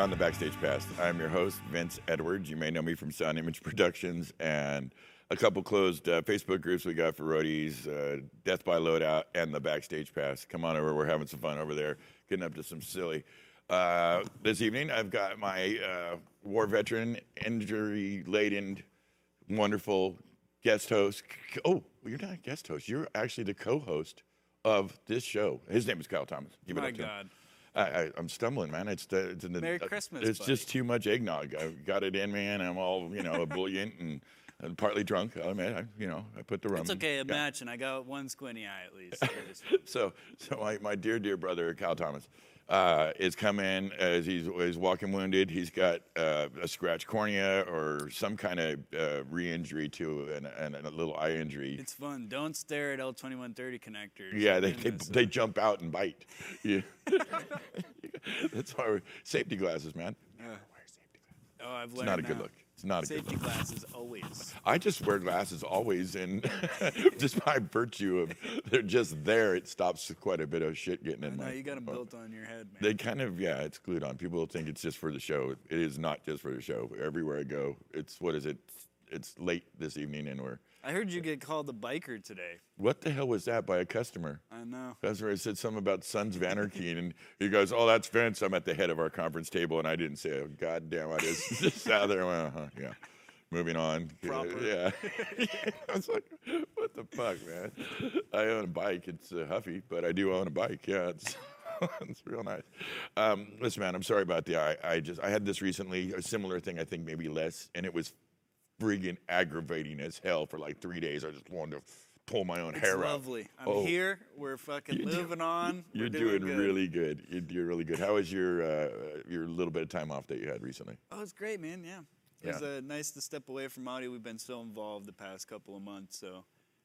Beyond the Backstage Pass. I'm your host, Vince Edwards. You may know me from Sound Image Productions and a couple closed uh, Facebook groups we got for roadies, uh, Death by Loadout, and the Backstage Pass. Come on over, we're having some fun over there, getting up to some silly. Uh, this evening, I've got my uh, war veteran, injury laden, wonderful guest host. Oh, you're not a guest host. You're actually the co-host of this show. His name is Kyle Thomas. Give it My up to him. God. I, I, I'm stumbling, man. It's the, it's in the, Merry uh, Christmas, It's buddy. just too much eggnog. I've got it in me, and I'm all you know, ebullient and, and partly drunk. I admit, I, you know, I put the rum. It's okay, a yeah. match, and I got one squinty eye at least. So, so my, my dear, dear brother, Kyle Thomas, uh, is come in as he's, he's walking wounded. He's got uh, a scratch cornea or some kind of uh, re-injury to an, an, a little eye injury. it's fun. Don't stare at L2130 connectors. yeah, they, they, gonna they jump out and bite. Yeah. That's why safety glasses, man. Oh, I've It's not a good now. look. It's not a good Safety look. glasses always. I just wear glasses always, and just by virtue of they're just there, it stops quite a bit of shit getting in No, my. you got them oh. built on your head, man. They kind of yeah, it's glued on. People think it's just for the show. It is not just for the show. Everywhere I go, it's what is it? It's late this evening, and we're I heard you get called a biker today. what the hell was that by a customer? I know. Customer said something about Sons of Anarchy, and he goes, "Oh, that's Vince. I'm at the head of our conference table," and I didn't say, "Oh, God damn!" I just just sat there. uh-huh, yeah. Moving on. Proper. Yeah. I was like, "What the fuck, man?" I own a bike. It's uh, huffy, but I do own a bike. Yeah, it's it's real nice. Um, listen, man, I'm sorry about the eye. I just I had this recently, a similar thing. I think maybe less, and it was friggin' aggravating as hell for like three days. I just wanted to pull my own It's hair out. lovely. I'm Oh. here. We're fucking You do- moving on. We're You're doing, good. really good. You're doing really good. How was your uh, your little bit of time off that you had recently? Oh, it's great, man. Yeah. It was uh, nice to step away from audio. We've been so involved the past couple of months, so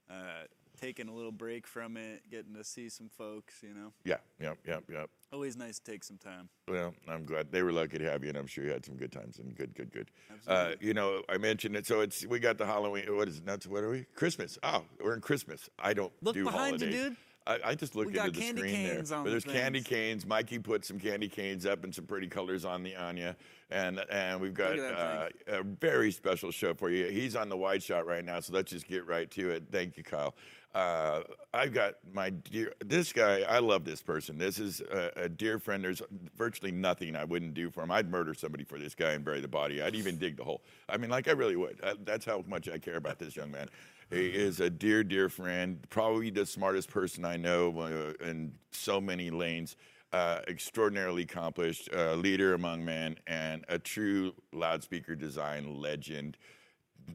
uh, taking a little break from it, getting to see some folks. You know, Yeah, yep, yep, yep. always nice to take some time. Well, I'm glad they were lucky to have you, and I'm sure you had some good times and good, good, good. Uh, you know, I mentioned it, so it's we got the Halloween. What is it? That's what are we? Christmas. Oh, we're in Christmas. I don't Look do behind you, dude. I, I just looked We into the candy screen canes there. But the there's candy canes. Mikey put some candy canes up and some pretty colors on the Anya, and and we've got uh, a very special show for you. He's on the wide shot right now, so let's just get right to it. Thank you, Kyle. Uh, I've got my dear. This guy, I love this person. This is a, a dear friend. There's virtually nothing I wouldn't do for him. I'd murder somebody for this guy and bury the body. I'd even dig the hole. I mean, like I really would. I, that's how much I care about this young man. He is a dear, dear friend. Probably the smartest person I know uh, in so many lanes. Uh, extraordinarily accomplished uh, leader among men and a true loudspeaker design legend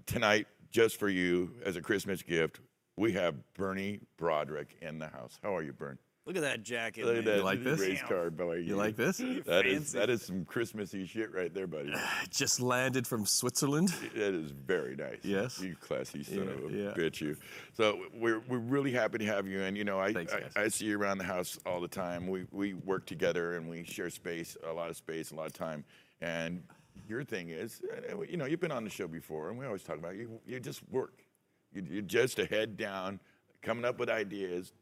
tonight, just for you as a Christmas gift, we have Bernie Broderick in the house. How are you, Bern? Look at that jacket. Look at man. that like this? race car, boy. You like this? That is that is some Christmassy shit right there, buddy. Just landed from Switzerland. That is very nice. Yes. You classy son Yeah, of a yeah. bitch, you. So we're we're really happy to have you. And you know, I Thanks. I, I see you around the house all the time. We we work together and we share space, a lot of space, a lot of time. And your thing is, uh, you know, you've been on the show before, and we always talk about you. You just work. You, you're just a head down, coming up with ideas,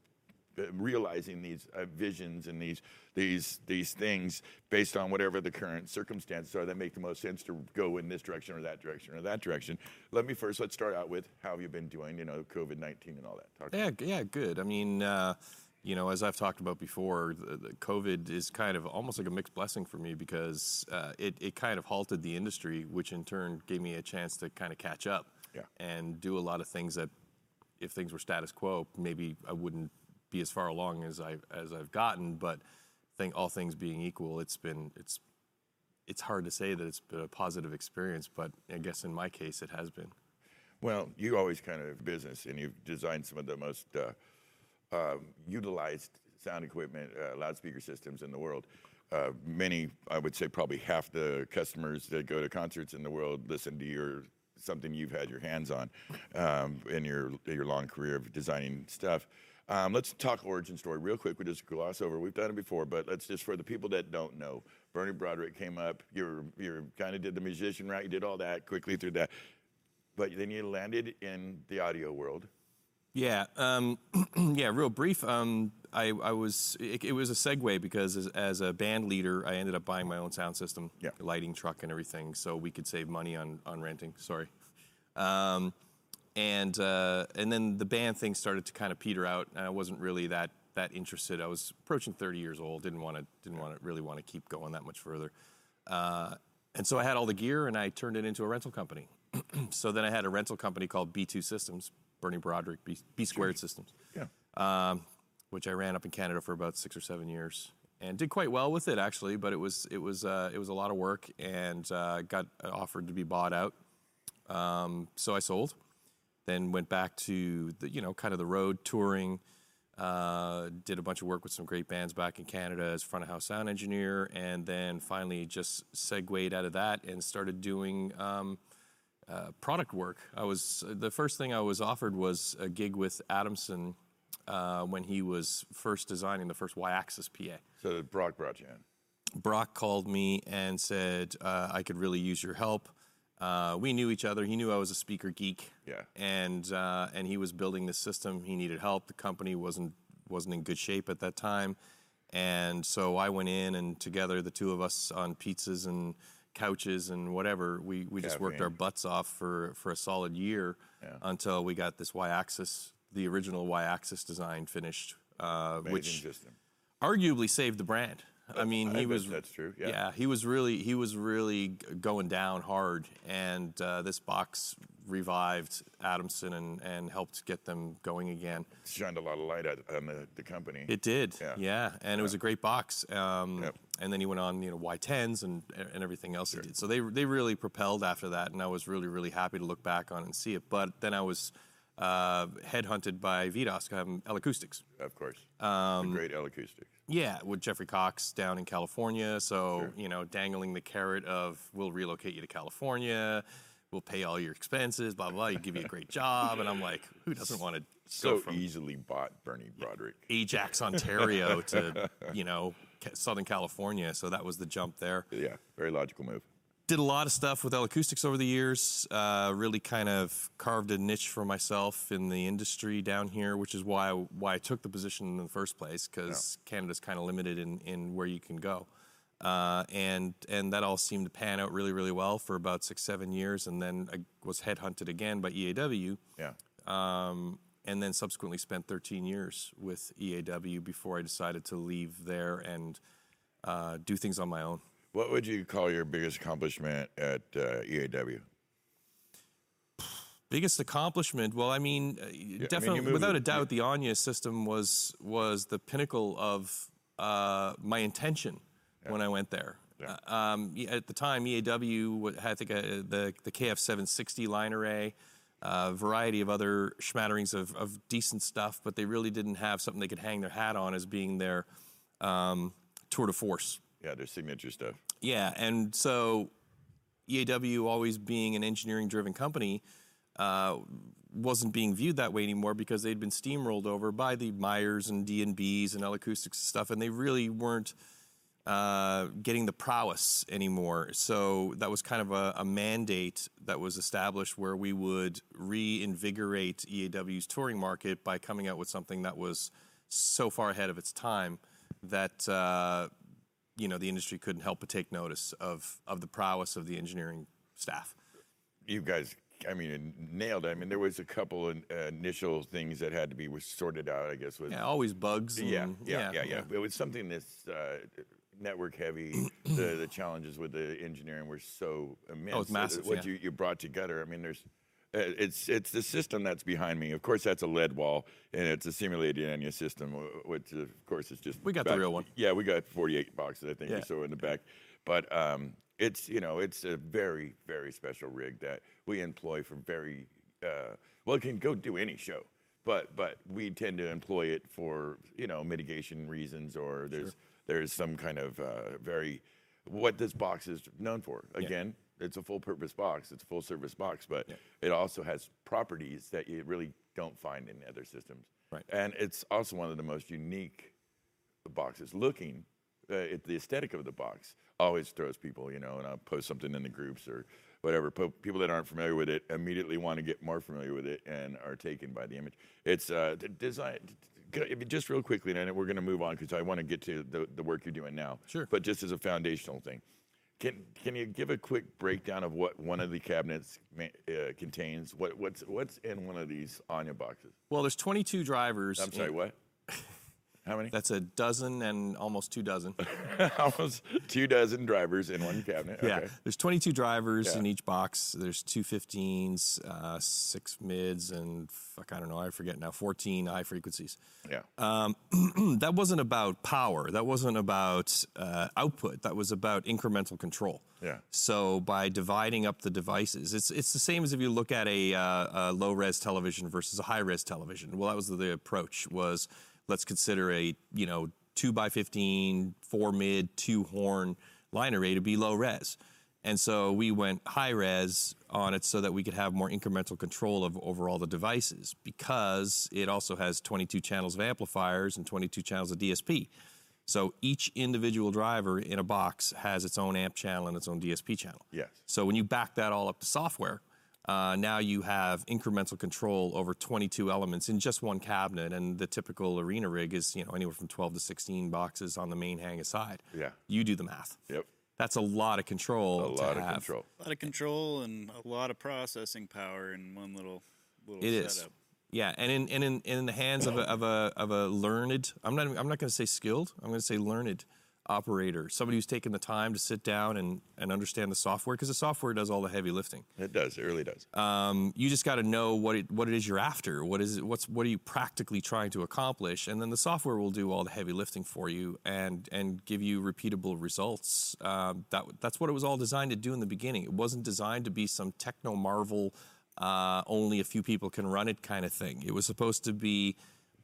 uh, realizing these uh, visions and these these these things based on whatever the current circumstances are that make the most sense to go in this direction or that direction or that direction. Let me first let's start out with how have you been doing? You know, COVID nineteen and all that. Talk Yeah, yeah, good. I mean, uh, you know, as I've talked about before, the, the COVID is kind of almost like a mixed blessing for me because uh, it, it kind of halted the industry, which in turn gave me a chance to kind of catch up Yeah. and do a lot of things that, if things were status quo, maybe I wouldn't be as far along as I as I've gotten. But think all things being equal, it's been it's it's hard to say that it's been a positive experience, but I guess in my case, it has been. Well, you always kind of business, and you've designed some of the most uh, um, utilized sound equipment, uh, loudspeaker systems in the world. Uh, many, I would say, probably half the customers that go to concerts in the world listen to your something you've had your hands on um, in your your long career of designing stuff. Um, let's talk origin story real quick. We just gloss over. We've done it before, but let's just for the people that don't know. Bernie Broderick came up. You're you kind of did the musician route. You did all that quickly through that, but then you landed in the audio world. Yeah, um, yeah. Real brief. Um, I, I was. It, it was a segue because as, as a band leader, I ended up buying my own sound system, Yeah. lighting truck, and everything, so we could save money on on renting. Sorry. Um, and uh, and then the band thing started to kind of peter out, and I wasn't really that that interested. I was approaching 30 years old. Didn't want to didn't want to really want to keep going that much further. Uh, and so I had all the gear, and I turned it into a rental company. so then I had a rental company called B2 Systems, Bernie Broderick, B, B Squared Systems, Yeah. um, which I ran up in Canada for about six or seven years, and did quite well with it actually. But it was it was uh, it was a lot of work, and uh, got offered to be bought out. Um, so I sold, then went back to the you know kind of the road touring. Uh, did a bunch of work with some great bands back in Canada as front of house sound engineer, and then finally just segued out of that and started doing um, uh, product work. I was the first thing I was offered was a gig with Adamson uh, when he was first designing the first Y-axis PA. So Brock brought you in. Brock called me and said uh, I could really use your help. Uh, we knew each other. He knew I was a speaker geek. Yeah. And uh, and he was building this system. He needed help. The company wasn't wasn't in good shape at that time, and so I went in and together the two of us on pizzas and couches and whatever we, we just worked our butts off for for a solid year Yeah. until we got this y-axis the original y-axis design finished uh, which arguably saved the brand. I mean, he bet was that's true, yeah. he was really he was really going down hard, and uh, this box revived Adamson and, and helped get them going again. Shined a lot of light on the, the company. It did, Yeah. yeah, and it was a great box. Um, Yep. And then he went on, you know, Y10s and and everything else he did. So they they really propelled after that, and I was really really happy to look back on and see it. But then I was uh, headhunted by Vidas um, Acoustics. of course. Um, great L acoustics. Yeah, with Jeffrey Cox down in California. So, you know, dangling the carrot of we'll relocate you to California, we'll pay all your expenses, blah, blah, you give you a great job. And I'm like, who doesn't want to So go from easily bought Bernie Broderick. Ajax, Ontario to, you know, Southern California? So that was the jump there. Yeah, very logical move. Did a lot of stuff with L Acoustics over the years. Uh, really kind of carved a niche for myself in the industry down here, which is why I, why I took the position in the first place because Canada's kind of limited in, in where you can go. Uh, and and that all seemed to pan out really really well for about six seven years, and then I was headhunted again by EAW, Yeah. um, and then subsequently spent 13 years with EAW before I decided to leave there and uh, do things on my own. What would you call your biggest accomplishment at uh, EAW? Biggest accomplishment? Well, I mean, uh, definitely, moved without a doubt, the Anya system was was the pinnacle of uh, my intention when I went there. Yeah. Uh, um, at the time, EAW had I think uh, the the KF760 line array, a variety of other schmatterings of, of decent stuff, but they really didn't have something they could hang their hat on as being their um, tour de force. Yeah, their signature stuff. Yeah, and so EAW always being an engineering driven company uh, wasn't being viewed that way anymore because they'd been steamrolled over by the Meyers and D and B's and L Acoustics and stuff, and they really weren't uh, getting the prowess anymore. So that was kind of a, a mandate that was established where we would reinvigorate EAW's touring market by coming out with something that was so far ahead of its time that uh, you know the industry couldn't help but take notice of of the prowess of the engineering staff. You guys, I mean, nailed it. I mean, there was a couple of uh, initial things that had to be sorted out, I guess. With Yeah, always bugs. And, yeah, yeah, yeah, yeah, It was something that's uh, network heavy. the the challenges with the engineering were so immense. Oh, it's massive, What yeah. you, you brought together. I mean, there's. uh, It's it's the system that's behind me. Of course, that's a lead wall, and it's a simulated Anya system, which of course is just We got the real one. Yeah, we got 48 boxes, I think, Yeah. or so in the back. But um, it's you know it's a very very special rig that we employ for very uh, well. It can go do any show, but but we tend to employ it for you know mitigation reasons or there's there's some kind of uh, very what this box is known for. Again, it's a full purpose box. It's a full service box, but it also has properties that you really don't find in other systems. Right. And it's also one of the most unique boxes looking uh, at the aesthetic of the box always throws people you know and i'll post something in the groups or whatever. Po- People that aren't familiar with it immediately want to get more familiar with it and are taken by the image. It's uh, design. Just real quickly, and we're going to move on because I want to get to the, the work you're doing now. Sure. But just as a foundational thing, can can you give a quick breakdown of what one of the cabinets ma- uh, contains? What what's what's in one of these Anya boxes? Well, there's 22 drivers. I'm sorry, in- what? How many? That's a dozen and almost two dozen. Almost two dozen drivers in one cabinet. Yeah, Okay. there's 22 drivers Yeah. in each box. There's two 15s, uh, six mids, and fuck, I don't know, I forget now, 14 high frequencies. Yeah. Um, that wasn't about power. That wasn't about uh, output. That was about incremental control. Yeah. So by dividing up the devices, it's it's the same as if you look at a, uh, a low res television versus a high res television. Well, that was the approach. Was let's consider a you know two by 15, four mid, two horn line array to be low res. And so we went high res on it so that we could have more incremental control of over all the devices because it also has 22 channels of amplifiers and 22 channels of DSP. So each individual driver in a box has its own amp channel and its own DSP channel. Yes. So when you back that all up to software, uh, now you have incremental control over 22 elements in just one cabinet, and the typical arena rig is you know anywhere from 12 to 16 boxes on the main hang aside. Yeah. You do the math. Yep. That's a lot of control. A to lot of have. control. A lot of control and a lot of processing power in one little little It is. setup. Yeah, and in and in, in the hands of a of a of a learned, I'm not I'm not going to say skilled. I'm going to say learned operator, somebody who's taken the time to sit down and and understand the software because the software does all the heavy lifting. It does. It really does. Um, you just got to know what it what it is you're after. What is it? What's what are you practically trying to accomplish? And then the software will do all the heavy lifting for you and and give you repeatable results. Um, that that's what it was all designed to do in the beginning. It wasn't designed to be some techno marvel. Uh, only a few people can run it kind of thing. It was supposed to be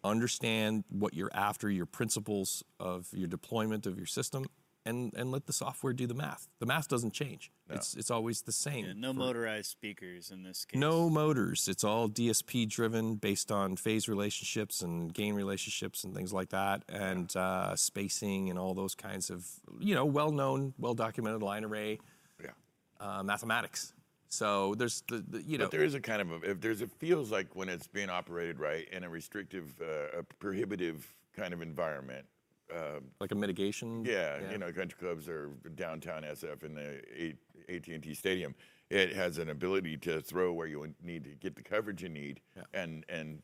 understand what you're after, your principles of your deployment of your system, and and let the software do the math. The math doesn't change. It's it's always the same. Yeah, no motorized speakers in this case. No motors. It's all DSP driven based on phase relationships and gain relationships and things like that, and uh, spacing and all those kinds of, you know, well known, well documented line array Yeah. uh, mathematics. So there's the, the you know, But there is a kind of a, if there's it feels like when it's being operated right in a restrictive, uh, a prohibitive kind of environment. Um, like a mitigation. yeah, you know, country clubs or downtown SF in the AT&T Stadium. It has an ability to throw where you need to get the coverage you need and and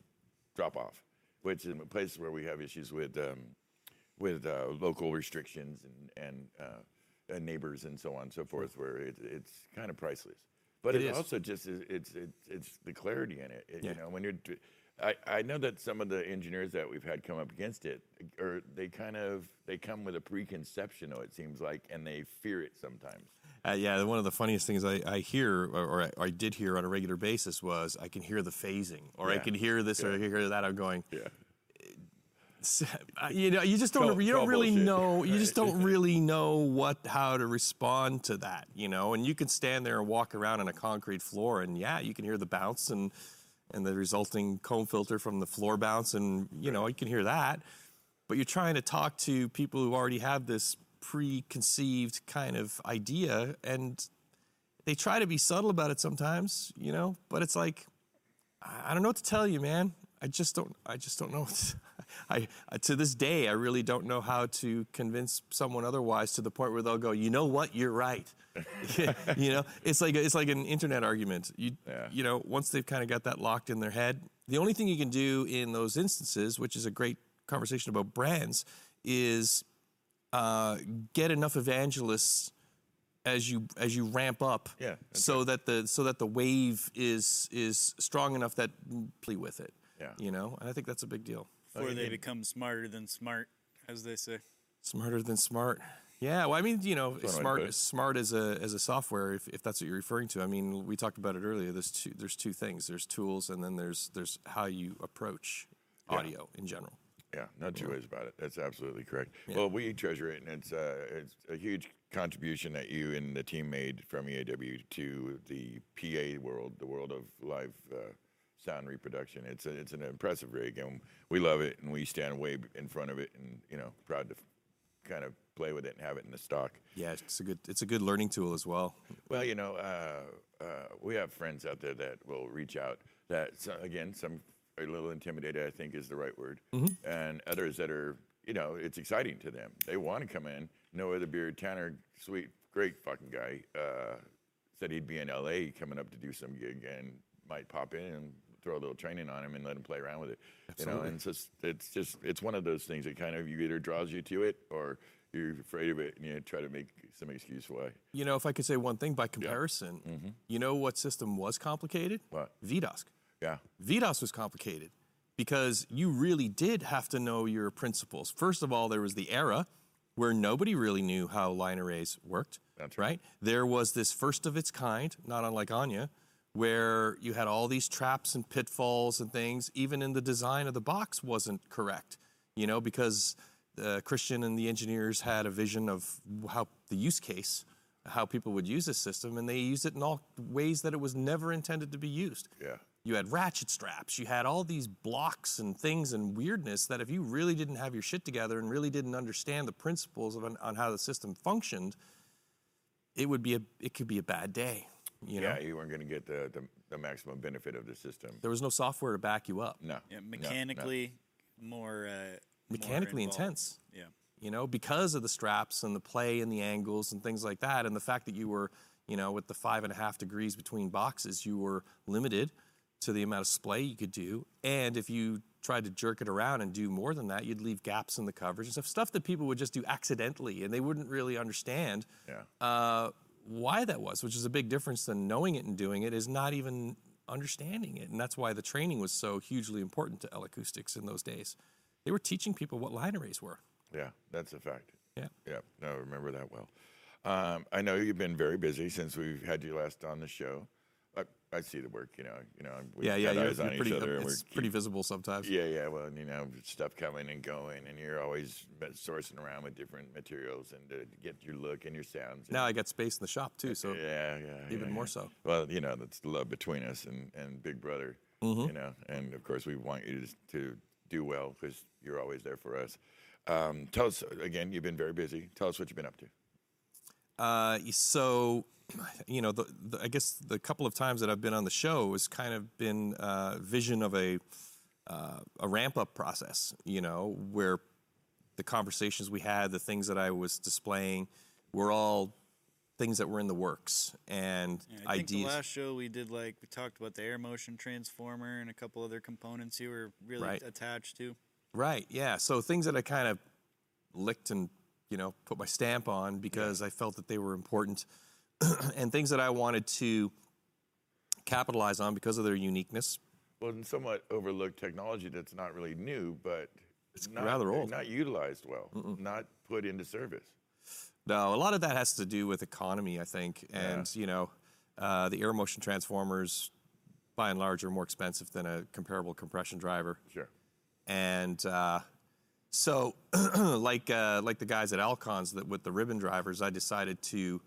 drop off, which is in places where we have issues with um, with uh, local restrictions and and, uh, and neighbors and so on and so forth, where it, it's kind of priceless. But It it is. also just it's it's it's the clarity in it. It- Yeah. You know, when you're, I I know that some of the engineers that we've had come up against it, or they kind of they come with a preconception, it seems like, and they fear it sometimes. Uh, yeah, one of the funniest things I, I hear, or, or I, I did hear on a regular basis, was I can hear the phasing, or I can hear this, or I can hear that. I'm going, Yeah. Uh, you know, you just don't, Call- you don't really bullshit. know, you just don't really know what, how to respond to that, you know. And you can stand there and walk around on a concrete floor, and yeah, you can hear the bounce and and the resulting comb filter from the floor bounce, and you know, you can hear that. But you're trying to talk to people who already have this preconceived kind of idea, and they try to be subtle about it sometimes, you know. But it's like, I I don't know what to tell you, man. I just don't. I just don't know. I to this day, I really don't know how to convince someone otherwise to the point where they'll go, you know what, you're right. you know, it's like it's like an internet argument. You Yeah. you know, once they've kind of got that locked in their head, the only thing you can do in those instances, which is a great conversation about brands, is uh, get enough evangelists as you as you ramp up Yeah, so that the so that the wave is is strong enough that plea with it Yeah. you know and i think that's a big deal Before they become smarter than smart, as they say. smarter than smart yeah well i mean you know one way to put smart it. smart as a as a software if, if that's what you're referring to i mean we talked about it earlier there's two there's two things there's tools and then there's there's how you approach audio in general Yeah, no two ways about it. That's absolutely correct. Well, we treasure it, and it's uh, it's a huge contribution that you and the team made from EAW to the PA world, the world of live uh, sound reproduction. It's a, it's an impressive rig, and we love it, and we stand way in front of it, and you know, proud to kind of play with it and have it in the stock. Yeah, it's a good it's a good learning tool as well. Well, you know, uh, uh, we have friends out there that will reach out. That again, some are a little intimidated. I think is the right word, and others that are, you know, it's exciting to them. They want to come in. No other beard. Tanner, sweet, great fucking guy. Uh, said he'd be in L.A. coming up to do some gig and might pop in and throw a little training on him and let him play around with it. You know, and it's just it's just it's one of those things that kind of you either draws you to it or you're afraid of it and you try to make some excuse why. You know, if I could say one thing by comparison, mm-hmm. you know what system was complicated? What? V-DOSC. Yeah. V-DOSC was complicated because you really did have to know your principles. First of all, there was the era where nobody really knew how line arrays worked. That's right. There was this first of its kind, not unlike Anya, where you had all these traps and pitfalls and things. Even in the design of the box wasn't correct, you know, because uh, Christian and the engineers had a vision of how the use case, how people would use this system, and they used it in all ways that it was never intended to be used. Yeah. You had ratchet straps. You had all these blocks and things and weirdness that if you really didn't have your shit together and really didn't understand the principles of on, on how the system functioned, it would be a it could be a bad day. You know, Yeah, you weren't going to get the, the, the maximum benefit of the system. there was no software to back you up. No. Yeah, no, no. mechanically more. Uh, Mechanically involved. intense. Yeah. you know, because of the straps and the play and the angles and things like that, and the fact that you were, you know, with the five and a half degrees between boxes, you were limited to the amount of splay you could do. And if you tried to jerk it around and do more than that, you'd leave gaps in the coverage and stuff, stuff that people would just do accidentally and they wouldn't really understand Yeah. uh, why that was, which is a big difference than knowing it and doing it, is not even understanding it. And that's why the training was so hugely important to L Acoustics in those days. They were teaching people what line arrays were. Yeah, that's a fact. Yeah. Yeah, no, I remember that well. Um, I know you've been very busy since we've had you last on the show. I, see the work, you know. You know, we've Yeah, yeah, you're, you're pretty, other, it's pretty visible sometimes. Yeah, yeah. Well, you know, stuff coming and going, and you're always sourcing around with different materials and to get your look and your sounds. and- Now I got space in the shop too, so yeah, yeah, even yeah, more yeah. so. Well, you know, that's the love between us and, and Big Brother. Mm-hmm. You know, and of course we want you to, to do well because you're always there for us. Um, tell us again. You've been very busy. Tell us what you've been up to. Uh, so, you know, the, the, I guess the couple of times that I've been on the show has kind of been uh, vision of a uh, a ramp up process. You know, where the conversations we had, the things that I was displaying, were all things that were in the works and Yeah, I think the last show we did like we talked about the air motion transformer and a couple other components you were really Right. attached to. Right. Yeah. So things that I kind of licked and you know put my stamp on because I felt that they were important, and things that I wanted to capitalize on because of their uniqueness. Well, and somewhat overlooked technology that's not really new, but it's not, rather old. Not utilized well. Not put into service. No, a lot of that has to do with economy, I think, and you know, uh, the air motion transformers, by and large, are more expensive than a comparable compression driver. Sure. and uh, so like uh, like the guys at Alcons that with the ribbon drivers, I decided to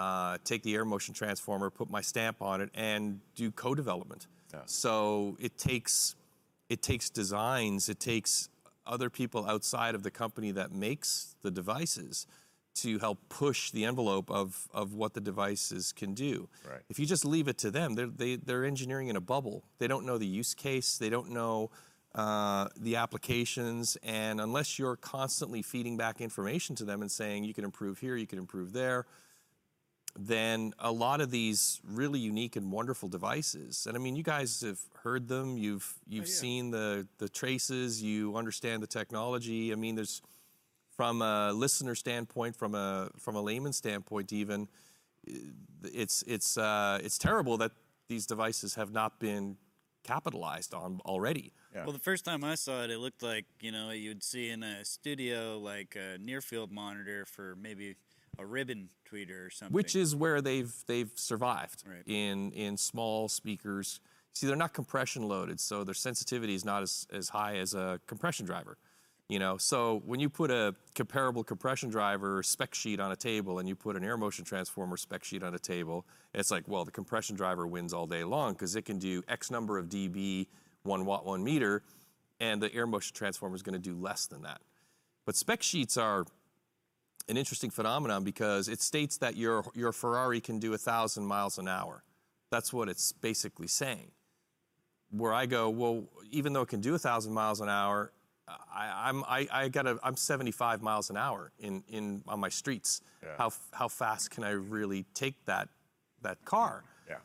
uh, take the air motion transformer, put my stamp on it, and do co-development. So it takes it takes designs, it takes other people outside of the company that makes the devices to help push the envelope of, of what the devices can do. Right. If you just leave it to them, they're, they, they're engineering in a bubble. They don't know the use case, they don't know uh, the applications, and unless you're constantly feeding back information to them and saying you can improve here, you can improve there, then a lot of these really unique and wonderful devices, and I mean, you guys have heard them, you've you've seen the the traces, you understand the technology. I mean, there's from a listener standpoint, from a from a layman standpoint, even it's it's uh, it's terrible that these devices have not been capitalized on already. Yeah. Well, the first time I saw it, it looked like you know you'd see in a studio like a near field monitor for maybe a ribbon tweeter or something. which is where they've they've survived Right. in in small speakers. See, they're not compression loaded, so their sensitivity is not as, as high as a compression driver. You know, so when you put a comparable compression driver spec sheet on a table and you put an air motion transformer spec sheet on a table, it's like, well, the compression driver wins all day long because it can do X number of dB, one watt, one meter, and the air motion transformer is going to do less than that. But spec sheets are an interesting phenomenon because it states that your your Ferrari can do a thousand miles an hour. That's what it's basically saying. Where I go, well, even though it can do a thousand miles an hour, I, I'm I, I got I'm 75 miles an hour in in on my streets. How how fast can I really take that that car? Yeah.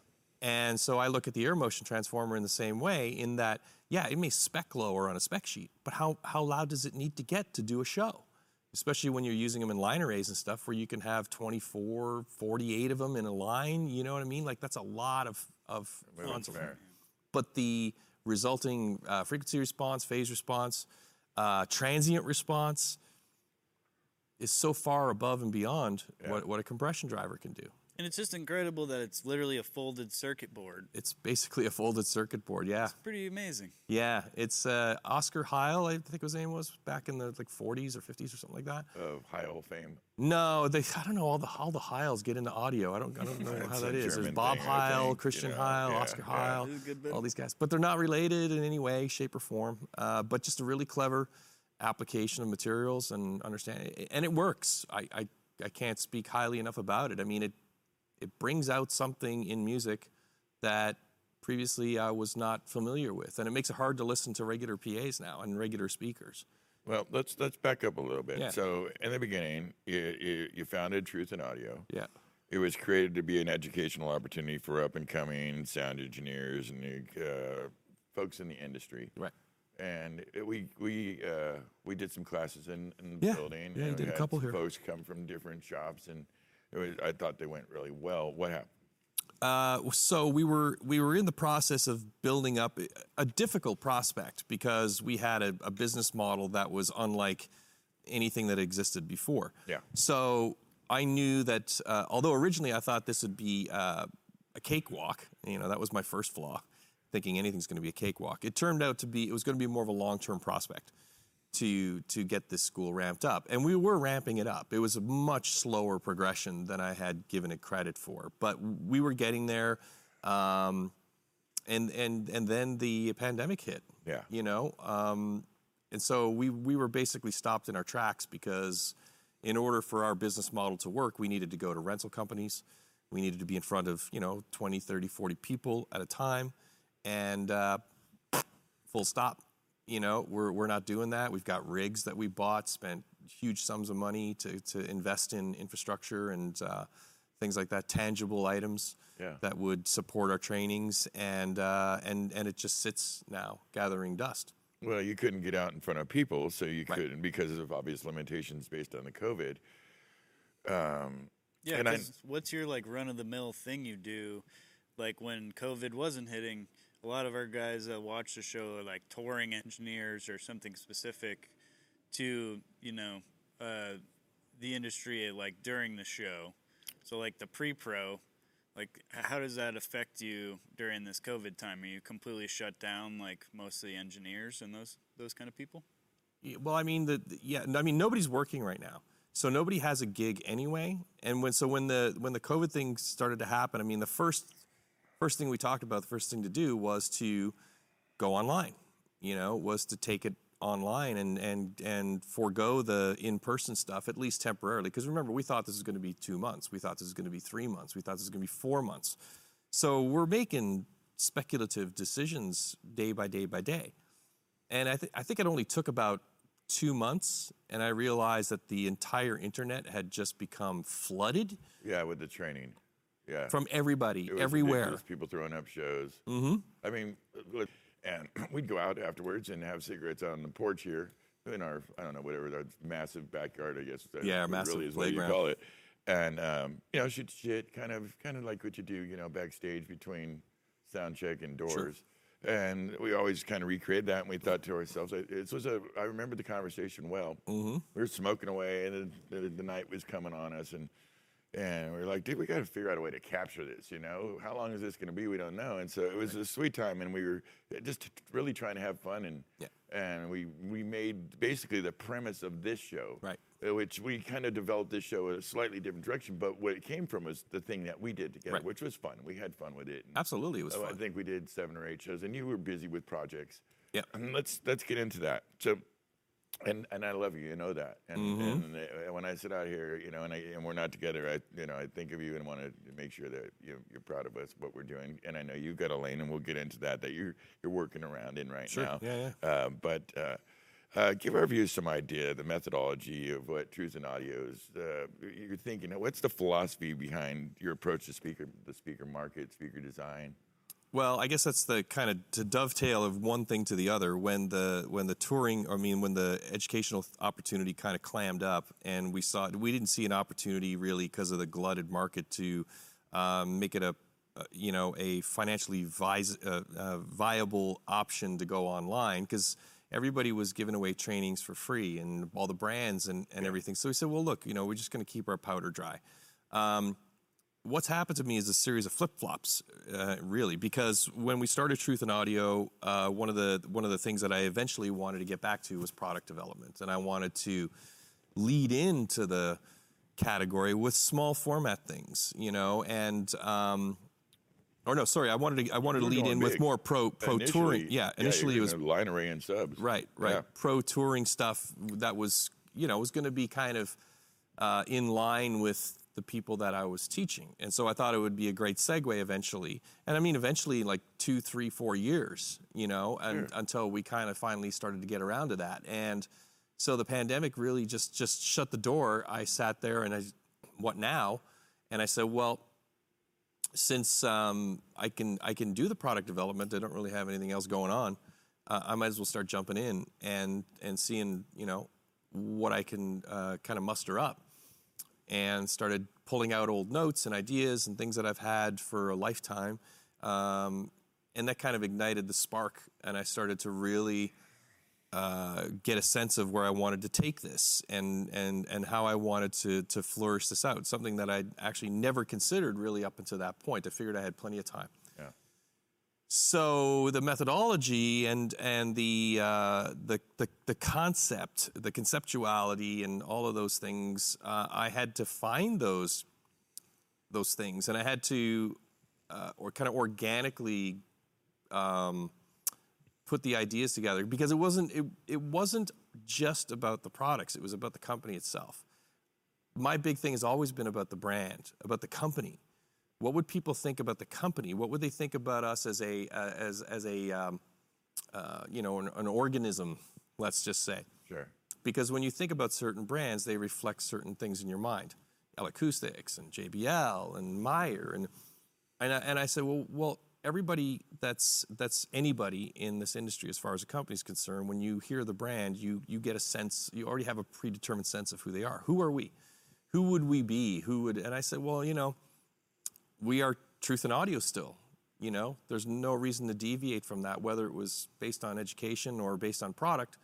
And so I look at the air motion transformer in the same way, in that, yeah, it may spec lower on a spec sheet, but how, how loud does it need to get to do a show? Especially when you're using them in line arrays and stuff where you can have 24, 48 of them in a line, you know what I mean? Like that's a lot of, of fair. But the resulting uh, frequency response, phase response, uh, transient response is so far above and beyond what, what a compression driver can do. And it's just incredible that it's literally a folded circuit board. It's basically a folded circuit board, yeah. It's pretty amazing. Yeah, it's uh, Oscar Heil, I think his name was back in the like 40s or 50s or something like that. Of high old fame. No, they I don't know all the all the Heils get into audio. I don't I don't know how that is. that a is. There's Bob thing, Heil, think, you Christian know, Heil, yeah, Oscar yeah. Heil, He's a good bit. all these guys, but they're not related in any way, shape, or form. Uh, but just a really clever application of materials and understanding, and it works. I, I I can't speak highly enough about it. I mean it it brings out something in music that previously I was not familiar with, and it makes it hard to listen to regular PAs now and regular speakers. Well, let's let's back up a little bit. Yeah. So, in the beginning, you, you, you founded Truth in Audio. Yeah. It was created to be an educational opportunity for up and coming sound engineers and uh, folks in the industry. Right. And it- we we uh, we did some classes in, in the Yeah. building. Yeah, and did a couple here. Folks come from different shops, and it was, I thought they went really well. What happened? Uh, so we were we were in the process of building up a difficult prospect because we had a, a business model that was unlike anything that existed before. Yeah. So I knew that uh, although originally I thought this would be uh, a cakewalk, you know, that was my first flaw, thinking anything's going to be a cakewalk. It turned out to be it was going to be more of a long term prospect to to get this school ramped up, and we were ramping it up. It was a much slower progression than I had given it credit for, but we were getting there. Um, and and and then the pandemic hit. Yeah. You know, um, and so we we were basically stopped in our tracks because in order for our business model to work, we needed to go to rental companies. We needed to be in front of, you know, 20, 30, 40 people at a time. And uh, full stop. You know, we're, we're not doing that. We've got rigs that we bought, spent huge sums of money to, to invest in infrastructure and uh, things like that, tangible items Yeah. that would support our trainings. And, uh, and, and it just sits now gathering dust. Well, you couldn't get out in front of people, so you Right. couldn't because of obvious limitations based on the COVID. Um, Yeah, And I- 'cause what's your like run of the mill thing you do? Like when COVID wasn't hitting, a lot of our guys that watch the show are like touring engineers or something specific to you know uh, the industry like during the show. So like the pre-pro, like how does that affect you during this COVID time? Are you completely shut down like most of the engineers and those those kind of people? Well, I mean, the, the- yeah, I mean, nobody's working right now, so nobody has a gig anyway. And when so when the when the COVID thing started to happen, I mean, the first first thing we talked about, the first thing to do was to go online. You know, was to take it online and and and forego the in person stuff at least temporarily. Because remember, we thought this was going to be two months. We thought this was going to be three months. We thought this was going to be four months. So we're making speculative decisions day by day by day. And I, th- I think it only took about two months, and I realized that the entire internet had just become flooded yeah, with the training. Yeah. from everybody, everywhere. ridiculous, People throwing up shows. Mm-hmm. I mean, look, and we'd go out afterwards and have cigarettes on the porch here in our, I don't know, whatever, that massive backyard, I guess. that Yeah, our really massive is what you call it. And, um, you know, shoot shit, kind of, kind of like what you do, you know, backstage between sound check and doors. And we always kind of recreated that, and we thought to ourselves, it it was a. I remember the conversation well. Mm-hmm. We were smoking away, and the, the, the night was coming on us, and and we are like, dude, we got to figure out a way to capture this. You know, how long is this going to be? We don't know. And so it was a sweet time, and we were just really trying to have fun. And Yeah. and we we made basically the premise of this show, Right. uh, Which we kind of developed this show in a slightly different direction, but what it came from was the thing that we did together, Right. which was fun. We had fun with it. And Absolutely, it was so I fun. think we did seven or eight shows, and you were busy with projects. Yeah. And let's let's get into that. So and and I love you, you know that. And, and uh, when I sit out here, you know, and I, and we're not together, I you know I think of you and want to make sure that you you're proud of us what we're doing. And I know you've got a lane, and we'll get into that that you're you're working around in right now. Yeah, Uh, but. Uh, uh, give our viewers some idea, the methodology of what Truth in Audio is. Uh, you're thinking, what's the philosophy behind your approach to speaker, the speaker market, speaker design? Well, I guess that's the kind of to dovetail of one thing to the other. When the when the touring, I mean, when the educational opportunity kind of clammed up, and we saw we didn't see an opportunity really because of the glutted market to um, make it a uh, you know a financially vis- uh, uh, viable option to go online because everybody was giving away trainings for free and all the brands and, and everything. So we said, well, look, you know, we're just going to keep our powder dry. Um, what's happened to me is a series of flip flops, uh, really, because when we started Truth in Audio, uh, one of the one of the things that I eventually wanted to get back to was product development, and I wanted to lead into the category with small format things, you know, and. Um, or no, sorry, I wanted to I wanted to lead in with more pro pro touring. Yeah, initially it was line array and subs. Right, right. Yeah. Pro touring stuff that was, you know, was going to be kind of uh, in line with the people that I was teaching. And so I thought it would be a great segue eventually. And I mean, eventually, like two, three, four years, you know, and until we kind of finally started to get around to that. And so the pandemic really just just shut the door. I sat there and I, what now? And I said, well, since um, I can I can do the product development, I don't really have anything else going on. Uh, I might as well start jumping in and and seeing you know what I can uh, kind of muster up, and started pulling out old notes and ideas and things that I've had for a lifetime, um, and that kind of ignited the spark, and I started to really uh, get a sense of where I wanted to take this and and and how I wanted to to flourish this out. Something that I'd actually never considered really up until that point. I figured I had plenty of time. So the methodology and and the, uh, the the the concept, the conceptuality, and all of those things, uh, I had to find those those things, and I had to uh, or kind of organically um, put the ideas together because it wasn't it, it wasn't just about the products; it was about the company itself. My big thing has always been about the brand, about the company what would people think about the company? What would they think about us as a uh, as as a um, uh, you know an, an organism? Let's just say Sure. because when you think about certain brands, they reflect certain things in your mind. L Acoustics and JBL and Meyer and and I, and I said, well, well, everybody that's that's anybody in this industry, as far as a company is concerned, when you hear the brand, you you get a sense. You already have a predetermined sense of who they are. Who are we? Who would we be? Who would? And I said, well, you know, we are truth and audio still. You know, there's no reason to deviate from that, whether it was based on education or based on product.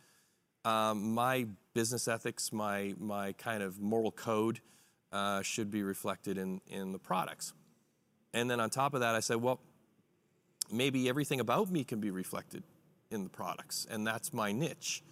Um, my business ethics, my my kind of moral code, uh, should be reflected in in the products. And then on top of that, I said, well, maybe everything about me can be reflected in the products, and that's my niche.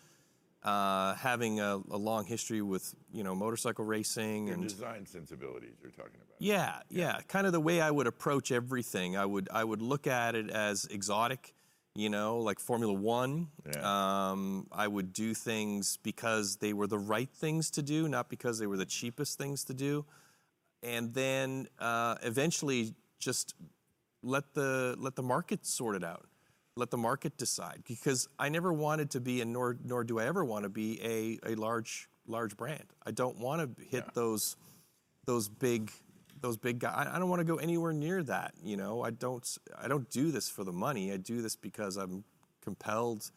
Uh, having a, a long history with you know motorcycle racing Your and design sensibilities you're talking about. yeah, yeah, kind of the way I would approach everything. I would I would look at it as exotic, you know, like Formula One. Yeah. Um, I would do things because they were the right things to do, not because they were the cheapest things to do. And then uh, eventually, just let the let the market sort it out. Let the market decide. Because I never wanted to be, and nor nor do I ever want to be a, a large large brand. I don't want to hit Yeah. those those big those big guys. I I don't want to go anywhere near that. You know, I don't I don't do this for the money. I do this because I'm compelled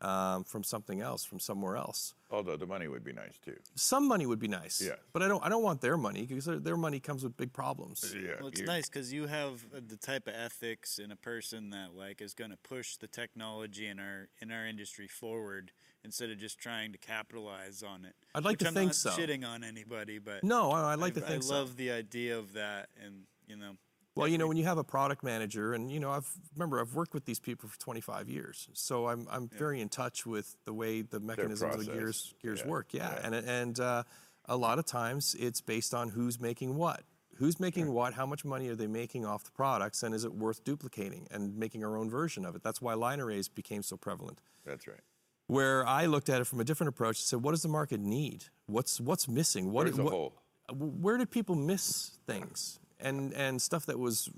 um, from something else, from somewhere else. Although the money would be nice too. Some money would be nice. Yeah. But I don't I don't want their money because their, their money comes with big problems. Yeah. Well, it's you- nice because you have uh, the type of ethics in a person that like is going to push the technology in our in our industry forward instead of just trying to capitalize on it. I'd like Which to I'm think not so. shitting on anybody, but No, I, I'd like I, to think I so. love the idea of that, and you know, Well, you know, when you have a product manager, and you know, I've remember I've worked with these people for 25 years, so I'm I'm very in touch with the way the mechanisms of the gears gears Yeah, work. Yeah, yeah. and and uh, a lot of times it's based on who's making what, who's making what, how much money are they making off the products, and is it worth duplicating and making our own version of it? That's why line arrays became so prevalent. That's right. Where I looked at it from a different approach and said, what does the market need? What's what's missing? What, what- where did people miss things and and stuff that was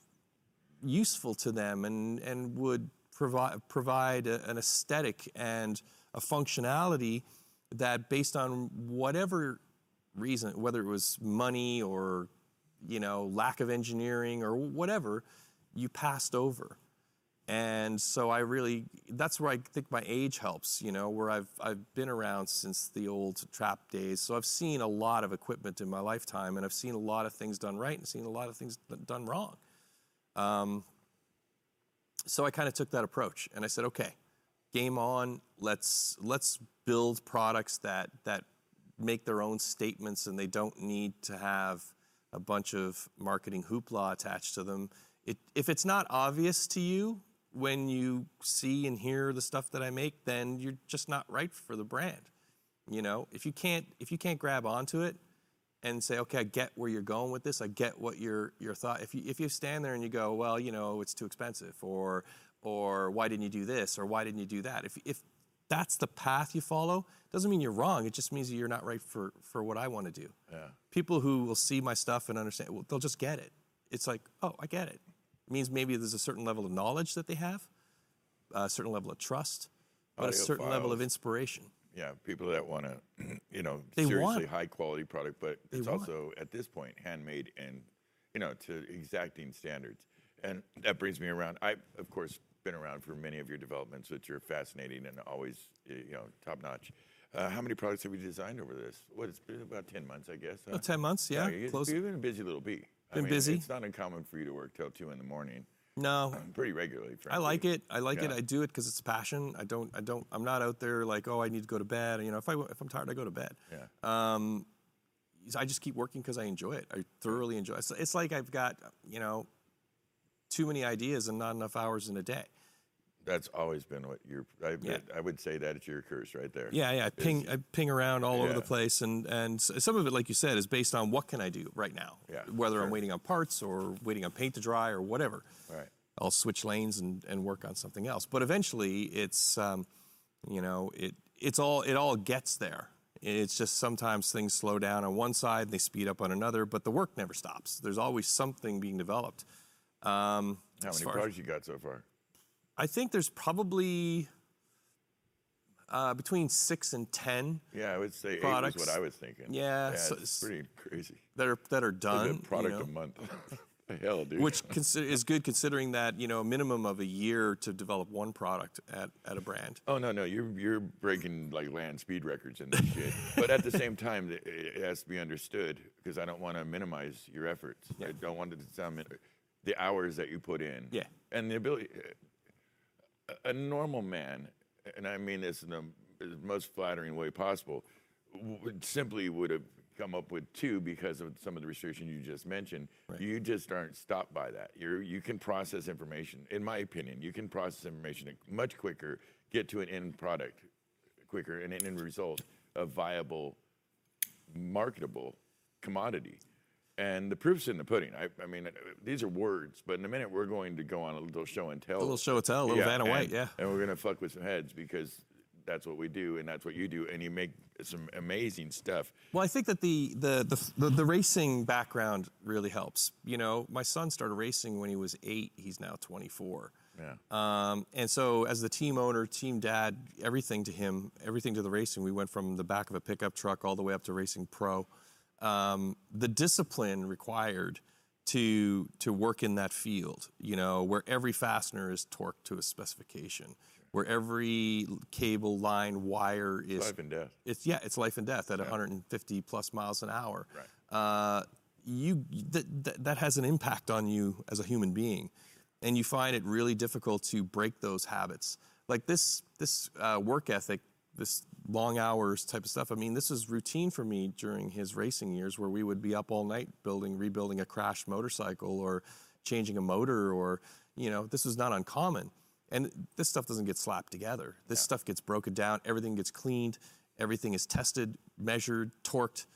useful to them and and would provide provide a, an aesthetic and a functionality that based on whatever reason whether it was money or you know lack of engineering or whatever you passed over and so I really, that's where I think my age helps, you know, where I've, I've been around since the old trap days. So I've seen a lot of equipment in my lifetime and I've seen a lot of things done right and seen a lot of things done wrong. Um, so I kind of took that approach and I said, okay, game on. Let's, let's build products that, that make their own statements and they don't need to have a bunch of marketing hoopla attached to them. It, if it's not obvious to you when you see and hear the stuff that I make, then you're just not right for the brand. You know, if you can't if you can't grab onto it and say, okay, I get where you're going with this, I get what your your thought. If you if you stand there and you go, well, you know, it's too expensive, or or why didn't you do this, or why didn't you do that? If if that's the path you follow, doesn't mean you're wrong. It just means you're not right for for what I want to do. Yeah. People who will see my stuff and understand, well, they'll just get it. It's like, oh, I get it. It means maybe there's a certain level of knowledge that they have, a certain level of trust, but a certain level of inspiration. Yeah, people that want to, you know, They seriously want- high quality product, but it's also at this point handmade and, you know, to exacting standards. And that brings me around. I've of course, been around for many of your developments, which are fascinating and always, you know, top notch. Uh, how many products have you designed over this? What it's been about ten months, I guess. huh? About 10 months, yeah, close. You've been a busy little bee. I Been mean, busy. It's not uncommon for you to work till two in the morning, No, pretty regularly. I like it. I like it. I do it because it's a passion. I don't. I don't. I'm not out there like, oh, I need to go to bed. You know, if I if I'm tired, I go to bed. Yeah. Um, I just keep working because I enjoy it. I thoroughly enjoy it. It's, it's like I've got you know too many ideas and not enough hours in a day. That's always been what you're. I, Yeah. I would say that it's your curse right there. Yeah, yeah. I ping, I ping around all over the place, and and some of it, like you said, is based on what can I do right now. Yeah, Whether I'm waiting on parts or waiting on paint to dry or whatever. Right. I'll switch lanes and, and work on something else. But eventually, it's um, you know it it's all it all gets there. It's just sometimes things slow down on one side and they speed up on another, but the work never stops. There's always something being developed. Um, How many far as- you got so far? I think there's probably uh, between six and ten Yeah, I would say eight Products. was what I was thinking. Yeah, yeah so it's pretty crazy. that are that are done. product you know, a month. hell, dude. which is good considering that you know a minimum of a year to develop one product at, at a brand. Oh no, no, you're you're breaking like land speed records and this shit. But at the same time, it- has to be understood because I don't want to minimize your efforts. I don't want it to sound the hours that you put in. Yeah. And the ability. A, normal man, and I mean this in the most flattering way possible, would simply would have come up with two because of some of the restrictions you just mentioned. You just aren't stopped by that. You you can process information. In my opinion, you can process information much quicker, get to an end product quicker, and an end result, a viable, marketable commodity. And the proof's in the pudding. I, I mean, these are words, but in a minute we're going to go on a little show and tell. A little show and tell, a little Vanna and, White, yeah. And we're gonna fuck with some heads because that's what we do, and that's what you do, and you make some amazing stuff. Well, I think that the the, the the the racing background really helps. You know, my son started racing when he was eight. He's now 24. Yeah. Um, and so, as the team owner, team dad, everything to him, everything to the racing, we went from the back of a pickup truck all the way up to racing pro. Um, the discipline required to to work in that field, you know, where every fastener is torqued to a specification, where every cable line wire is Life and death. it's yeah, it's life and death at 150 plus miles an hour. Right. Uh, you that, that that has an impact on you as a human being, and you find it really difficult to break those habits. Like this this uh, work ethic, this long hours type of stuff. I mean, this is routine for me during his racing years, where we would be up all night building, rebuilding a crashed motorcycle or changing a motor, or you know, this was not uncommon. And this stuff doesn't get slapped together. This stuff gets broken down. Everything gets cleaned. Everything is tested, measured, torqued,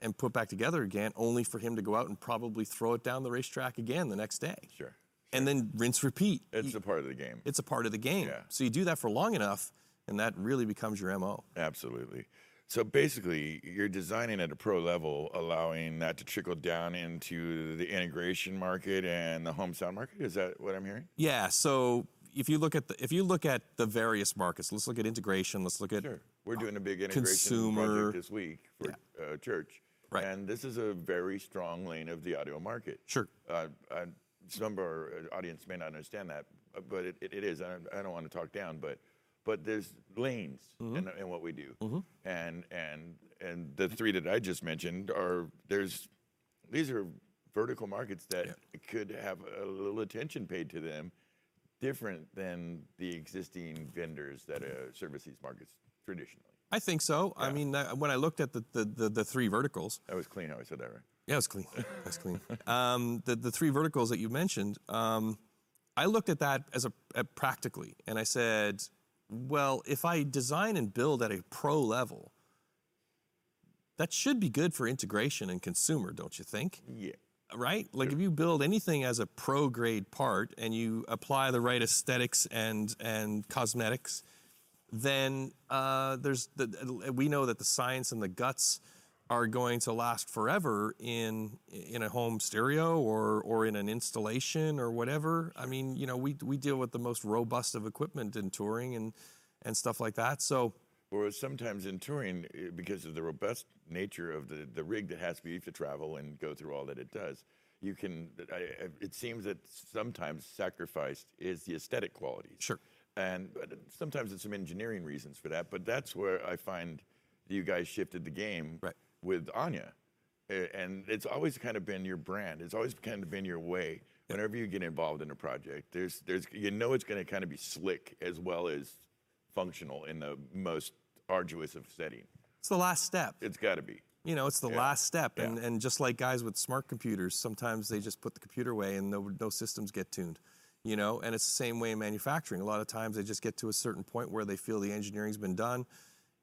and put back together again, only for him to go out and probably throw it down the racetrack again the next day. Sure. And then rinse, repeat. It's a part of the game. It's a part of the game. Yeah. So you do that for long enough, and that really becomes your mo. Absolutely. So basically, you're designing at a pro level, allowing that to trickle down into the integration market and the home sound market. Is that what I'm hearing? Yeah. So if you look at the if you look at the various markets, let's look at integration. Let's look at Sure. We're doing a big integration consumer- project this week for uh, church. Right. And this is a very strong lane of the audio market. Sure. Uh, uh, some of our audience may not understand that, uh, but it, it, it is. I I don't want to talk down, but but there's lanes Mm-hmm. in, in what we do, and and and the three that I just mentioned are there's these are vertical markets that could have a little attention paid to them, different than the existing vendors that uh, service these markets traditionally. I think so. I mean, uh, when I looked at the, the, the, the three verticals, That was clean how I said that, right? yeah, it's clean. That's clean. Um, the, the three verticals that you mentioned, um, I looked at that as a at practically, and I said, well, if I design and build at a pro level, that should be good for integration and consumer, don't you think? Yeah. right? Like if you build anything as a pro grade part and you apply the right aesthetics and and cosmetics, then uh, there's the, we know that the science and the guts are going to last forever in in a home stereo or or in an installation or whatever. I mean, you know, we we deal with the most robust of equipment in touring and and stuff like that. So Or sometimes in touring, eh, because of the robust nature of the, the rig that has to be to travel and go through all that it does, you can. I, it seems that sometimes sacrificed is the aesthetic qualities. Sure. And but sometimes it's some engineering reasons for that. But that's where I find you guys shifted the game Right. With Anya, and it's always kind of been your brand. It's always kind of been your way. Whenever you get involved in a project, there's there's you know it's going to kind of be slick as well as functional in the most arduous of setting. it's the last step. It's got to be. You know, it's the Yeah. last step, and and just like guys with smart computers, sometimes they just put the computer away and no no systems get tuned. You know, and it's the same way in manufacturing. A lot of times they just get to a certain point where they feel the engineering's been done,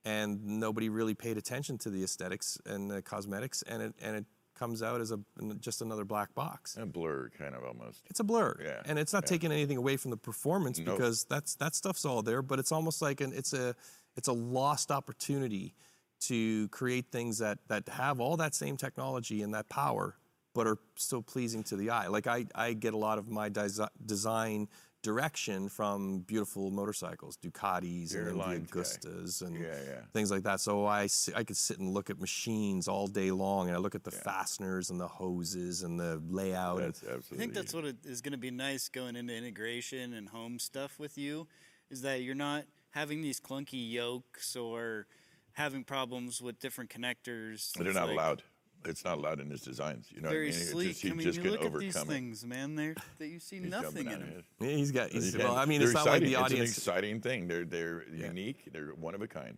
and nobody really paid attention to the aesthetics and the cosmetics, and it and it comes out as a just another black box. A blur, kind of almost. It's a blur, Yeah, and it's not taking anything away from the performance Nope. because that's that stuff's all there. But it's almost like an it's a it's a lost opportunity to create things that that have all that same technology and that power, but are still pleasing to the eye. Like I I get a lot of my desi- design direction from beautiful motorcycles, Ducatis You're and India lines guy. And Yeah, yeah. things like that. So I I could sit and look at machines all day long, and I look at the fasteners and the hoses and the layout. and That's absolutely. I think that's what it is going to be nice going into integration and home stuff with you, is that you're not having these clunky yokes or having problems with different connectors. They're It's not like allowed. It's not allowed in his designs. You know Very what I mean? It's sleek. just, he's I mean, just you look at these it. things, man. They're that you see He's nothing in on them. Yeah, he's got. He's, well, I mean, it's not like the audience. It's an exciting thing. They're they're unique. They're one of a kind,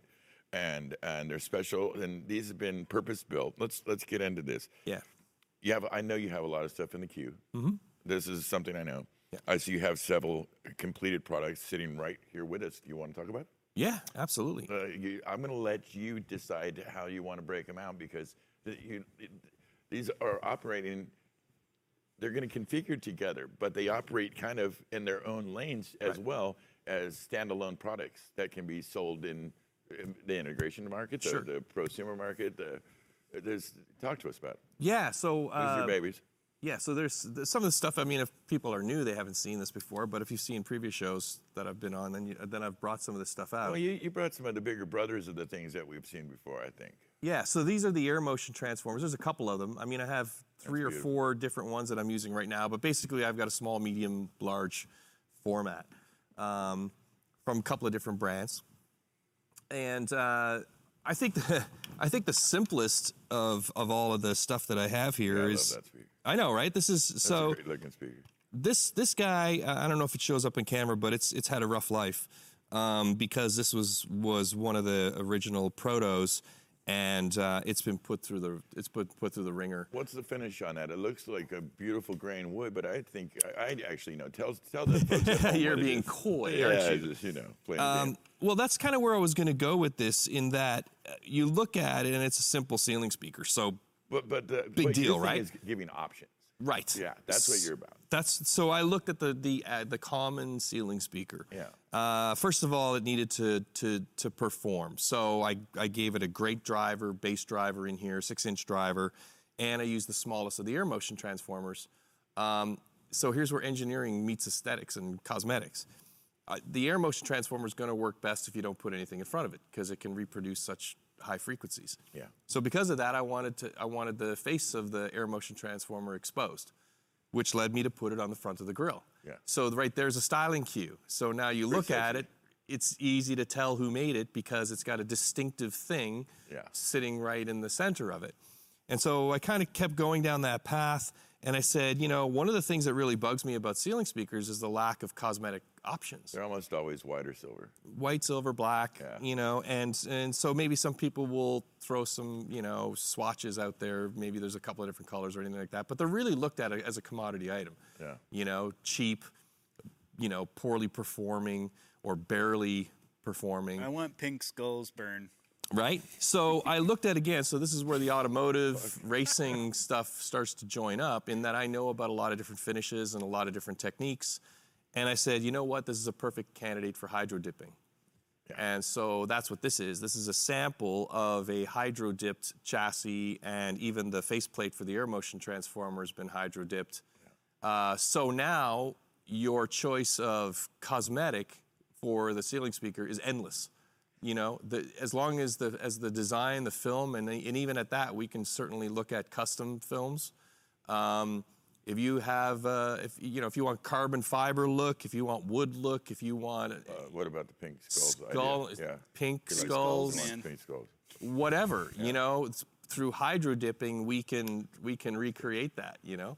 and and they're special. And these have been purpose built. Let's let's get into this. yeah, You have. I know you have a lot of stuff in the queue. Mm-hmm. This is something I know. Yeah. I see you have several completed products sitting right here with us. Do you want to talk about? it? yeah, absolutely. Uh, you, I'm going to let you decide how you want to break them out because the, you, it, these are operating. They're going to configure together, but they operate kind of in their own lanes as well as standalone products that can be sold in, in the integration market, the, Sure. the prosumer market. The, there's talk to us about. It. Yeah, so These are uh, babies. yeah, so there's, there's some of the stuff. I mean, if people are new, they haven't seen this before. But if you've seen previous shows that I've been on, then you, then I've brought some of this stuff out. Well, you, you brought some of the bigger brothers of the things that we've seen before. I think. Yeah, so these are the air motion transformers. There's a couple of them. I mean, I have three or four different ones that I'm using right now, but basically I've got a small, medium, large format um, from a couple of different brands. And uh, I think the, I think the simplest of, of all of the stuff that I have here I is that speaker. I know, right? This is That's so great looking speaker. this this guy uh, I don't know if it shows up in camera, but it's it's had a rough life um, because this was was one of the original protos, and uh, it's been put through the it's put put through the ringer. What's the finish on that? It looks like a beautiful grain wood, but I think I, I actually know. Tell tell the folks You're being coy, Yeah, aren't you? just you know, Um, well, that's kind of where I was going to go with this. In that uh, you look at it and it's a simple ceiling speaker. So But but the big what deal, right? Is giving options. Right. Yeah, that's what you're about. That's so. I looked at the the uh, the common ceiling speaker. Yeah. Uh, first of all, it needed to to to perform. So I I gave it a great driver, bass driver in here, six inch driver, and I used the smallest of the air motion transformers. Um, so here's where engineering meets aesthetics and cosmetics. Uh, the air motion transformer is going to work best if you don't put anything in front of it because it can reproduce such high frequencies. Yeah. So because of that, I wanted to I wanted the face of the air motion transformer exposed, which led me to put it on the front of the grill. Yeah. So right there's a styling cue. So now you look at it, it's easy to tell who made it because it's got a distinctive thing Yeah. sitting right in the center of it. And so I kind of kept going down that path and I said, you know, one of the things that really bugs me about ceiling speakers is the lack of cosmetic options They're almost always white or silver. white, silver, black, Yeah. you know, and and so maybe some people will throw some, you know, swatches out there. Maybe there's a couple of different colors or anything like that, but they're really looked at as a commodity item. Yeah. You know, cheap, you know, poorly performing or barely performing. I want pink skulls burn. Right. So I looked at again. So this is where the automotive racing stuff starts to join up. In that I know about a lot of different finishes and a lot of different techniques, and I said, you know what, this is a perfect candidate for hydro dipping. And so that's what this is. This is a sample of a hydro dipped chassis, and even the faceplate for the air motion transformer has been hydro dipped. Uh, so now your choice of cosmetic for the ceiling speaker is endless. You know, the, as long as the as the design, the film, and, and even at that, we can certainly look at custom films. Um, if you have, uh, if you know, if you want carbon fiber look, if you want wood look, if you want Uh, what about the pink skulls? idea? skull, Yeah. pink like skulls, I Man. Pink skulls. whatever, you know, it's, through hydro dipping, we can we can recreate that, you know.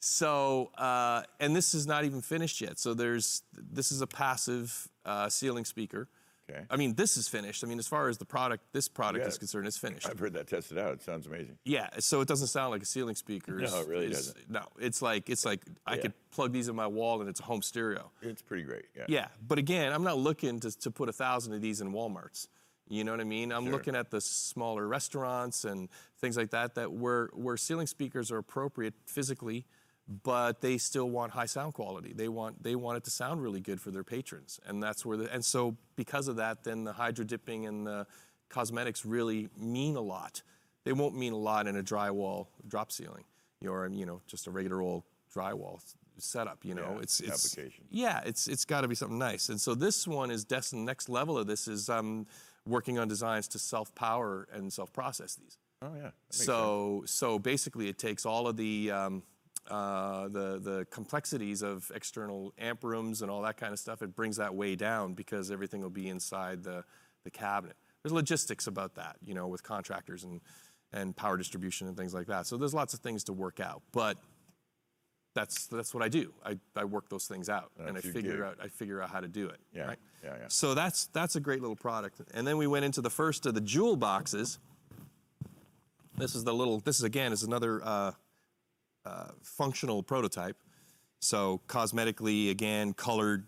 So, uh, and this is not even finished yet. So there's this is a passive uh, ceiling speaker. Okay. I mean, this is finished. I mean, as far as the product, this product Yeah. is concerned, it's finished. I've heard that tested out. It sounds amazing. Yeah, so it doesn't sound like a ceiling speaker. No, it really is- doesn't. No, it's like it's like I Yeah. could plug these in my wall and it's a home stereo. It's pretty great. Yeah. Yeah, but again, I'm not looking to, to put a thousand of these in WalMarts. You know what I mean? I'm Sure. looking at the smaller restaurants and things like that that where where ceiling speakers are appropriate physically, but they still want high sound quality. They want they want it to sound really good for their patrons, and that's where the and so because of that, then the hydro dipping and the cosmetics really mean a lot. They won't mean a lot in a drywall drop ceiling, or you know just a regular old drywall setup. You know, Yeah, it's it's application. yeah, it's it's got to be something nice. And so this one is destined. Next level of this is um, working on designs to self power and self process these. Oh yeah. Makes sense. So so basically, it takes all of the um, uh, the the complexities of external amp rooms and all that kind of stuff. It brings that way down because everything will be inside the the cabinet. There's logistics about that, you know, with contractors and and power distribution and things like that. So there's lots of things to work out, but that's that's what I do. I, I work those things out and I figure gig. out I figure out how to do it. Yeah, Right? yeah, yeah. So that's that's a great little product. And then we went into the first of the jewel boxes. This is the little. This is again is another uh, uh, functional prototype. So cosmetically, again, colored.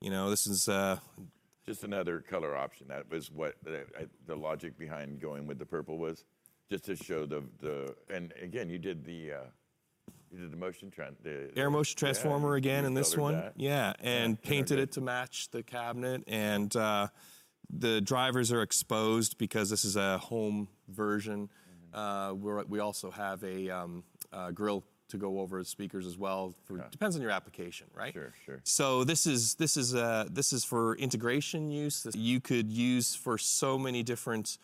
You know, this is uh, Just another color option. That was what the, the logic behind going with the purple was, just to show the the. And again, you did the. Uh, you did the motion trend. The, air motion transformer you- again in this one. that. Yeah, and Yeah, painted it to match the cabinet, and uh, the drivers are exposed because this is a home version. Mm-hmm. Uh, we're, we also have a um, uh, grill to go over the speakers as well. For, Depends on your application, right? Sure, sure. So this is this is uh, this is for integration use. This you could use for so many different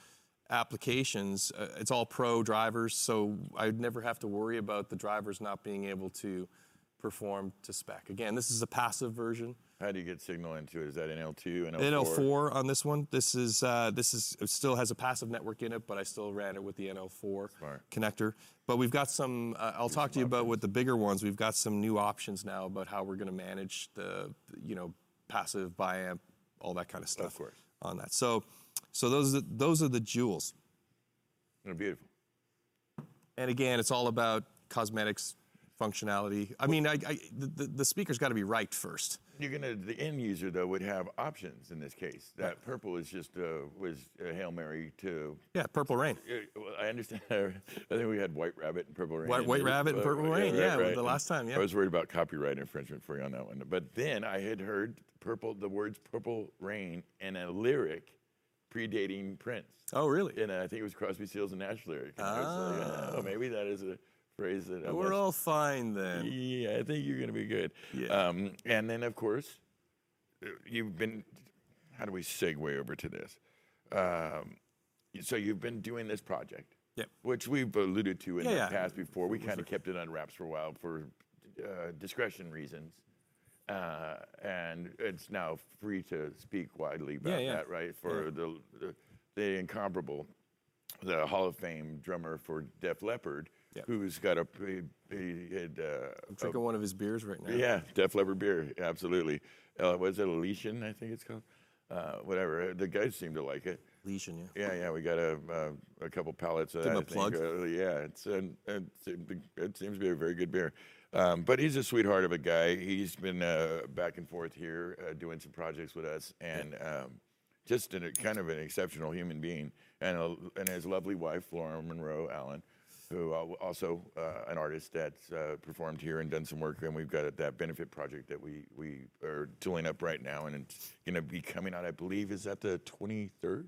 applications. Uh, it's all pro drivers, so I'd never have to worry about the drivers not being able to perform to spec. Again, this is a passive version. How do you get signal into it? Is that NL2, NL4? NL4 on this one. This is uh, this is it still has a passive network in it, but I still ran it with the NL4 Smart. connector. But we've got some. Uh, I'll talk to you about with the bigger ones. We've got some new options now about how we're going to manage the you know passive biamp, all that kind of stuff. course. On that. So so those are, those are the jewels. They're beautiful. And again, it's all about cosmetics, functionality. I mean, I, I, the, the- speaker's got to be right first. you're gonna the end user though would have options in this case. That purple is just uh, was a hail mary to. Yeah, Purple Rain. uh, well, I understand. I think we had White Rabbit and Purple Rain. White- White Rabbit and Purple Rain, yeah, the last time, yeah. I was worried about copyright infringement for you on that one, but then I had heard purple the words Purple Rain in a lyric predating Prince. Oh, really? And I think it was Crosby, Stills, and Nash lyric. And like, oh, maybe that is a phrase that I We're all fine then. yeah, I think you're going to be good. Yeah. Um, and then, of course, uh, you've been. How do we segue over to this? Um, so you've been doing this project, Yep. which we've alluded to in Yeah, the yeah. past before. We kind of kept it on wraps for a while for uh, discretion reasons. Uh, and it's now free to speak widely about yeah. that, right? For the, the the incomparable, the Hall of Fame drummer for Def Leppard, Yep. who's got a he, he had uh, Drinking one of his beers right now. yeah, Def Leppard beer, absolutely. Uh, was it Elysian? I think it's called. Uh, whatever. The guys seem to like it. Legion, yeah. Yeah, yeah. We got a uh, a couple pallets of Give that. a I think. plug. Uh, yeah, it's and it, seems to be a very good beer. Um, but he's a sweetheart of a guy. He's been uh, back and forth here uh, doing some projects with us, and um, just a kind of an exceptional human being. And a, and his lovely wife, Lauren Monroe Allen, who also uh, an artist that's uh, performed here and done some work. And we've got that benefit project that we we are tooling up right now, and it's going to be coming out. I believe is that the 23rd,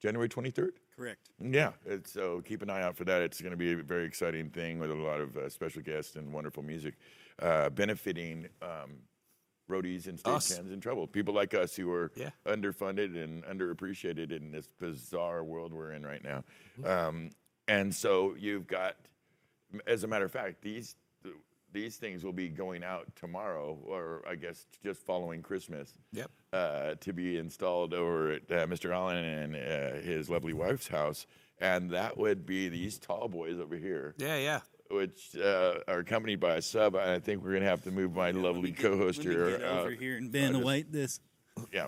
January 23rd. Correct. Yeah, it's, so keep an eye out for that. It's going to be a very exciting thing with a lot of uh, special guests and wonderful music, uh, benefiting um, roadies and Us. stagehands in trouble. People like us who are Yeah. underfunded and underappreciated in this bizarre world we're in right now. Um, and so you've got, as a matter of fact, these these things will be going out tomorrow, or I guess just following Christmas Yep. uh, to be installed over at uh, Mr. Allen and uh, his lovely wife's house, and that would be these tall boys over here, Yeah, yeah. which uh, are accompanied by a sub. And I think we're gonna have to move my lovely co-host Let me here. get over out. here and Van just- White this. Yeah,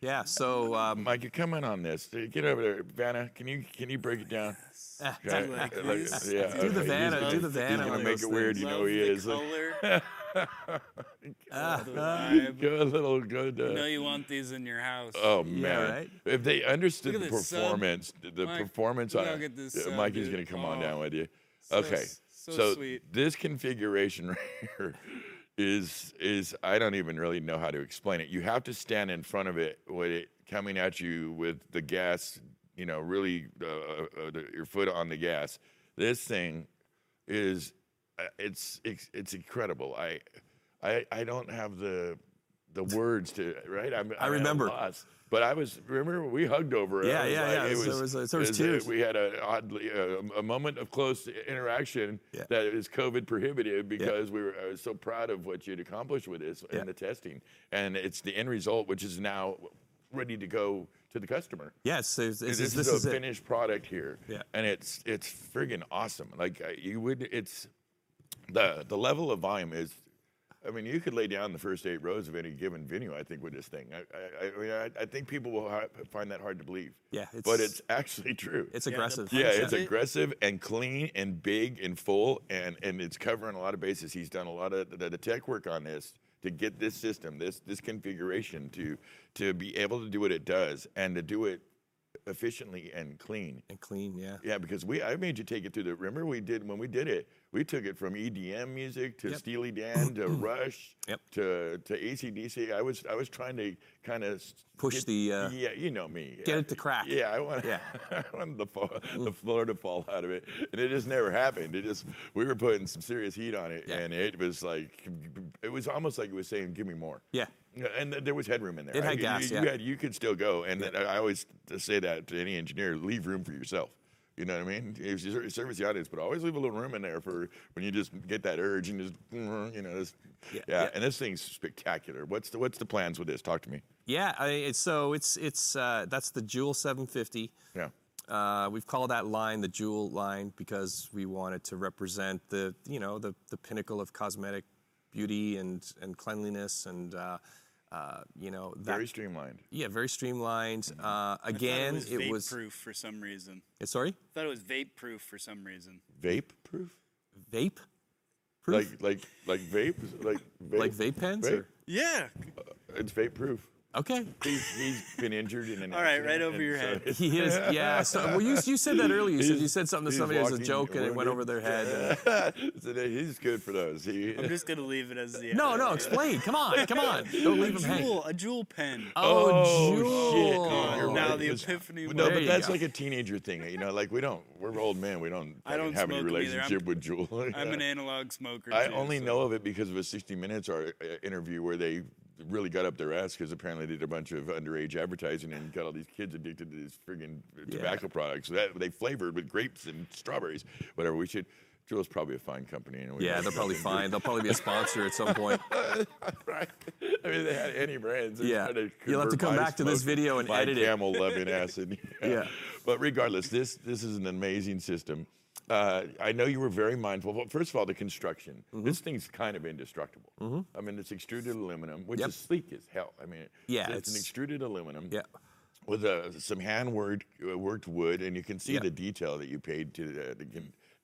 Yeah, so um, Mike, you come in on this. Get over there, Vanna. Can you can you break it down? Ah, Okay. like Like, yeah, Do the okay. Vanna, He's- do the he's Vanna gonna make it weird. You know Love he is. color. the vibe. Go a little good. You Uh, know you want these in your house. Oh Yeah, man! right? If they understood the at this sub. performance, the Mike, performance we on gotta get this uh, sub, Mikey's dude. gonna come on Oh, down with you. so okay, s- so sweet. this configuration right here is is I don't even really know how to explain it. You have to stand in front of it with it coming at you with the gas, you know, really uh, uh, the, your foot on the gas. This thing is uh, it's it's, it's incredible. I I I don't have the the words to right. I'm, I remember. loss. But I was remember we hugged over it. Yeah, yeah, like- yeah. It was, it was, uh, it was it tears. uh, We had a oddly uh, a moment of close interaction Yeah. that is COVID prohibitive because we were I was so proud of what you'd accomplished with this Yeah. and the testing, and it's the end result, which is now ready to go to the customer. Yes, it's, it's, This, this, is, is a it. finished product here, Yeah. and it's it's friggin' awesome. Like you would, it's the the level of volume is. I mean, you could lay down the first eight rows of any given venue. I think with this thing, I I, I, mean, I, I think people will ha- find that hard to believe. Yeah, but it's- it's actually true. It's the aggressive. punch yeah, it's it- aggressive and clean and big and full, and and it's covering a lot of bases. He's done a lot of the, the tech work on this to get this system, this this configuration to to be able to do what it does and to do it efficiently and clean. and clean. Yeah. Yeah, because we I made you take it through the. Remember we did when we did it. We took it from EDM music to Yep. Steely Dan to Rush Yep. to to ACDC. I was I was trying to kind of Push the, uh, yeah you know me get it to crack. yeah I want Yeah. I wanted the fall, the floor to fall out of it and it just never happened. It just we were putting some serious heat on it Yeah. and it was like it was almost like it was saying give me more. Yeah. And there was headroom in there. It had I- you- gas, You, yeah. had, you could still go. And I always say that to any engineer: leave room for yourself. You know what I mean? If you service the audience, but always leave a little room in there for when you just get that urge and just, you know, just, yeah, Yeah, yeah. And this thing's spectacular. What's the what's the plans with this? Talk to me. Yeah. I, it's, so it's it's uh, that's the Jewel 750. Yeah. Uh, we've called that line the Jewel line because we wanted to represent the you know the the pinnacle of cosmetic beauty and and cleanliness and uh, uh, you know that, Very streamlined. yeah very streamlined. Uh, I thought again, it was it vape was proof for some reason. eh, sorry I thought it was vape proof for some reason. Vape proof. vape. Like like like vape, like vape, Like vape pens? Vape. Or? Yeah. It's vape proof. Okay. He's, he's been injured in an All right, accident, right over and your so head. He is, yeah. So, well, you, you said that earlier. You said you said something to he's somebody as a walking joke, and it went wounded. over their head. and- so he's good for those. He, I'm just gonna leave it as the no, no, explain. Come on, come on. Don't leave him hanging. jewel, a jewel pen. Oh, shit! Jewel. dude, you're Now right, the because- epiphany No. There but you that's go. like a teenager thing. You know, like we don't. We're old men. We don't. I don't have any smoke 'em either. relationship I'm- with Juul. I'm an analog smoker. I too, only so- know of it because of a 60 Minutes or, uh, interview where they really got up their ass because apparently they did a bunch of underage advertising and got all these kids addicted to these friggin' tobacco products that they flavored with grapes and strawberries. Whatever. We should. Juul's probably a fine company. Yeah, they're probably fine. They'll probably be a sponsor at some point. right. I mean, they had any brands. Yeah. You'll have to come back to this video and edit it. camel loving acid. Yeah. But regardless, this this is an amazing system. Uh, I know you were very mindful. Well, first of all, the construction. Mm-hmm. This thing's kind of indestructible. I mean, it's extruded aluminum, which Yep. is sleek as hell. I mean, Yeah, it's, an extruded aluminum Yeah. with uh, some hand worked uh, worked wood, and you can see the detail that you paid to uh, the,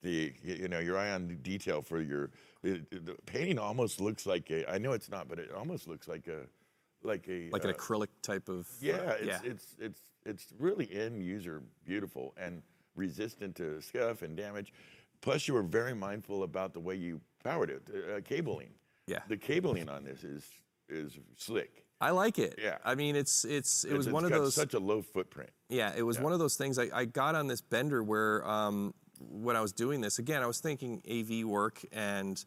the you know your eye on the detail for your the, the painting almost looks like a I know it's not, but it almost looks like a like a Like an acrylic type of. yeah, it's, yeah. it's it's it's really end user beautiful and resistant to scuff and damage. Plus, you were very mindful about the way you powered it, uh, cabling. Yeah. the cabling on this is is slick. I like it. Yeah. I mean, it's it's it It's- was it's one of those. such a low footprint. Yeah, it was one of those things. I, I got on this bender where um, when I was doing this, again, I was thinking AV work and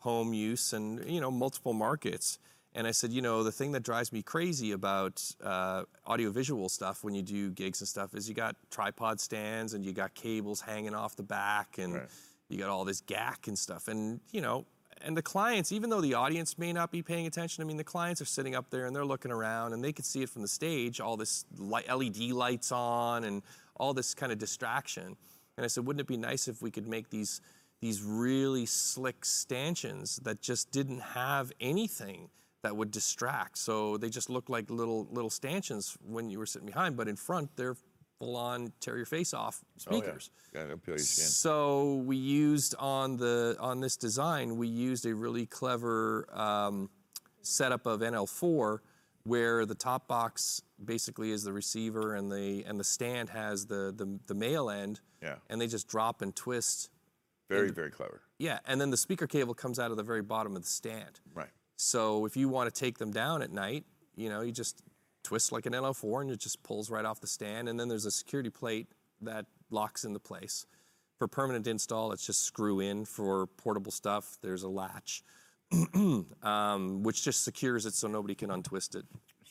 home use and, you know, multiple markets. And I said, you know, the thing that drives me crazy about uh, audiovisual stuff when you do gigs and stuff is you got tripod stands and you got cables hanging off the back and Right. you got all this gack and stuff. And, you know, and the clients, even though the audience may not be paying attention, I mean, the clients are sitting up there and they're looking around and they could see it from the stage, all this light, LED lights on and all this kind of distraction. And I said, wouldn't it be nice if we could make these these really slick stanchions that just didn't have anything that would distract? So they just looked like little little stanchions when you were sitting behind, but in front they're full on tear your face off speakers. Oh, yeah. Yeah, peel your skin. So we used on the on this design, we used a really clever um, setup of NL4, where the top box basically is the receiver and the and the stand has the the, the male end. Yeah. And they just drop and twist. Very, very clever. Yeah, and then the speaker cable comes out of the very bottom of the stand. Right. So if you want to take them down at night, you know, you just twist like an NL4 and it just pulls right off the stand. And then there's a security plate that locks into place. For permanent install, it's just screw in. For portable stuff, there's a latch, um, which just secures it so nobody can untwist it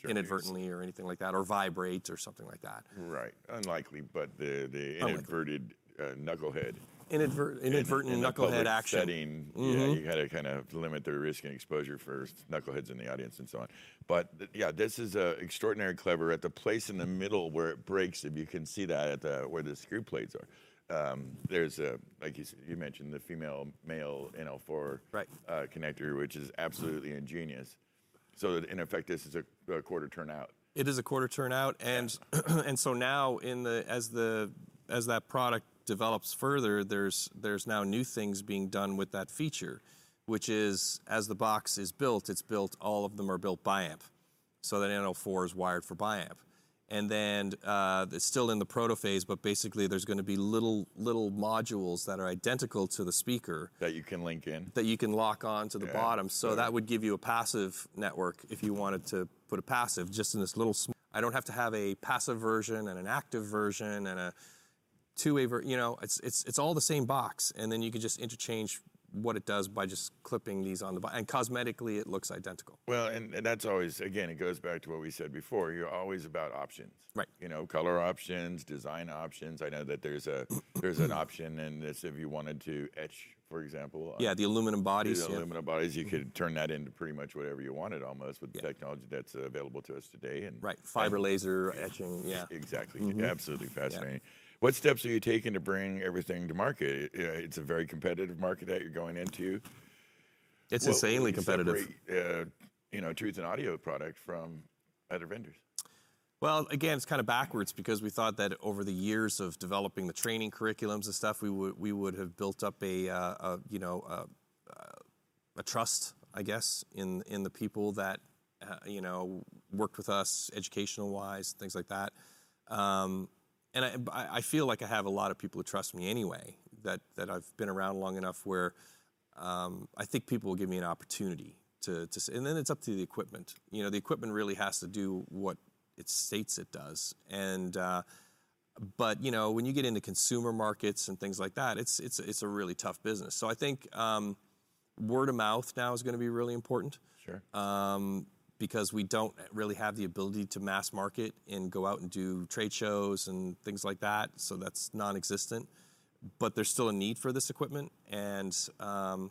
inadvertently or anything like that, or vibrate or something like that. Right. Unlikely, but the the inadverted uh, knucklehead. Inadvert, inadvertent in public knucklehead action. Mm-hmm. Yeah, you got to kind of limit the risk and exposure for knuckleheads in the audience and so on. But yeah, this is uh, extraordinary clever. At the place in the middle where it breaks, if you can see that at the where the screw plates are, um, there's a like you, you mentioned the female male NL4 Right. uh, connector, which is absolutely ingenious. So that in effect, this is a, a quarter turn out. It is a quarter turnout, and and so now in the as the as that product develops further, there's there's now new things being done with that feature, which is as the box is built, it's built all of them are built biamp, so that NL4 is wired for biamp, and then uh, it's still in the proto phase, but basically there's going to be little little modules that are identical to the speaker That you can link in. that you can lock on to the Yeah, bottom. So so- that would give you a passive network if you wanted to put a passive just in this little. Sm- I don't have to have a passive version and an active version and a two-way. You know, it's it's it's all the same box, and then you can just interchange what it does by just clipping these on the box. And cosmetically, it looks identical. Well, and, and that's always again, it goes back to what we said before. You're always about options, Right. You know, color options, design options. I know that there's a there's an option in this if you wanted to etch, for example. Yeah, the aluminum bodies. the yeah. aluminum bodies, you could turn that into pretty much whatever you wanted, almost with the technology that's available to us today. And Right, fiber laser etching. Yeah. Exactly. Mm-hmm. Absolutely fascinating. What steps are you taking to bring everything to market? It's a very competitive market that you're going into. It's What- insanely what do you competitive. separate, uh, you know, Truth in Audio product from other vendors. Well, again, it's kind of backwards because we thought that over the years of developing the training curriculums and stuff, we would we would have built up a, uh, a you know a, a trust, I guess, in in the people that uh, you know worked with us, educational wise, things like that. Um, and I, I feel like I have a lot of people who trust me anyway. That that I've been around long enough where um, I think people will give me an opportunity to, to. And then it's up to the equipment. You know, the equipment really has to do what it states it does. And uh, but you know, when you get into consumer markets and things like that, it's it's it's a really tough business. So I think um, word of mouth now is going to be really important. Sure. Um, because we don't really have the ability to mass market and go out and do trade shows and things like that. So that's non-existent. But there's still a need for this equipment, and um,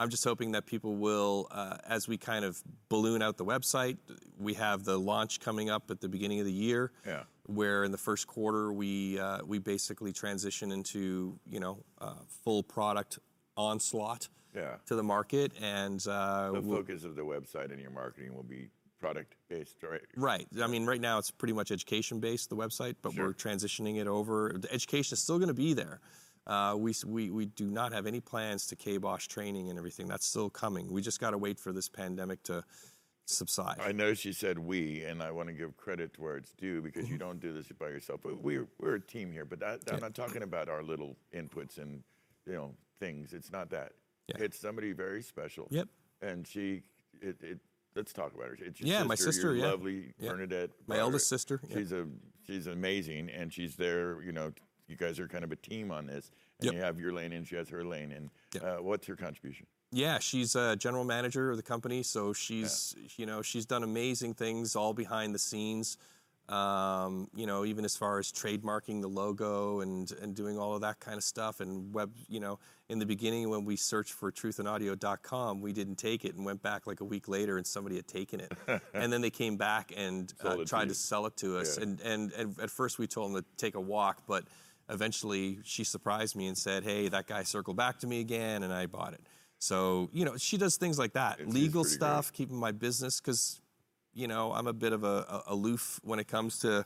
I'm just hoping that people will, uh, as we kind of balloon out the website, we have the launch coming up at the beginning of the year. Yeah. Where in the first quarter we uh, we basically transition into you know uh, full product onslaught Yeah. to the market, and uh, The we'll- focus of the website and your marketing will be product based, right? Right. I mean, right now it's pretty much education based, the website, but Sure. we're transitioning it over. The education is still going to be there. Uh, we, we, we do not have any plans to kibosh training and everything. That's still coming. We just got to wait for this pandemic to subside. I know she said we, and I want to give credit to where it's due because Mm-hmm. you don't do this by yourself. But we're we're a team here. But that, I'm not talking about our little inputs and you know things. It's not that. Yeah. It's somebody very special. Yep. And she, it, it let's talk about her. It's your Yeah, sister, my sister, yeah. lovely Yeah. Bernadette. My eldest sister, yeah. She's a she's amazing, and she's there. You know, you guys are kind of a team on this. And Yep. you have your lane, and she has her lane. And Yep. uh, what's her contribution? Yeah, she's a general manager of the company, so she's you know she's done amazing things all behind the scenes. Um, you know, even as far as trademarking the logo and and doing all of that kind of stuff and web. You know, in the beginning when we searched for truthinaudio.com, we didn't take it and went back like a week later and somebody had taken it, and then they came back and uh, it to tried to sell it to us. Yeah. And, and and at first we told them to take a walk, but eventually she surprised me and said, "Hey, that guy circled back to me again," and I bought it. So you know, she does things like that, it's legal stuff, keeping my business because you know I'm a bit of a, a aloof when it comes to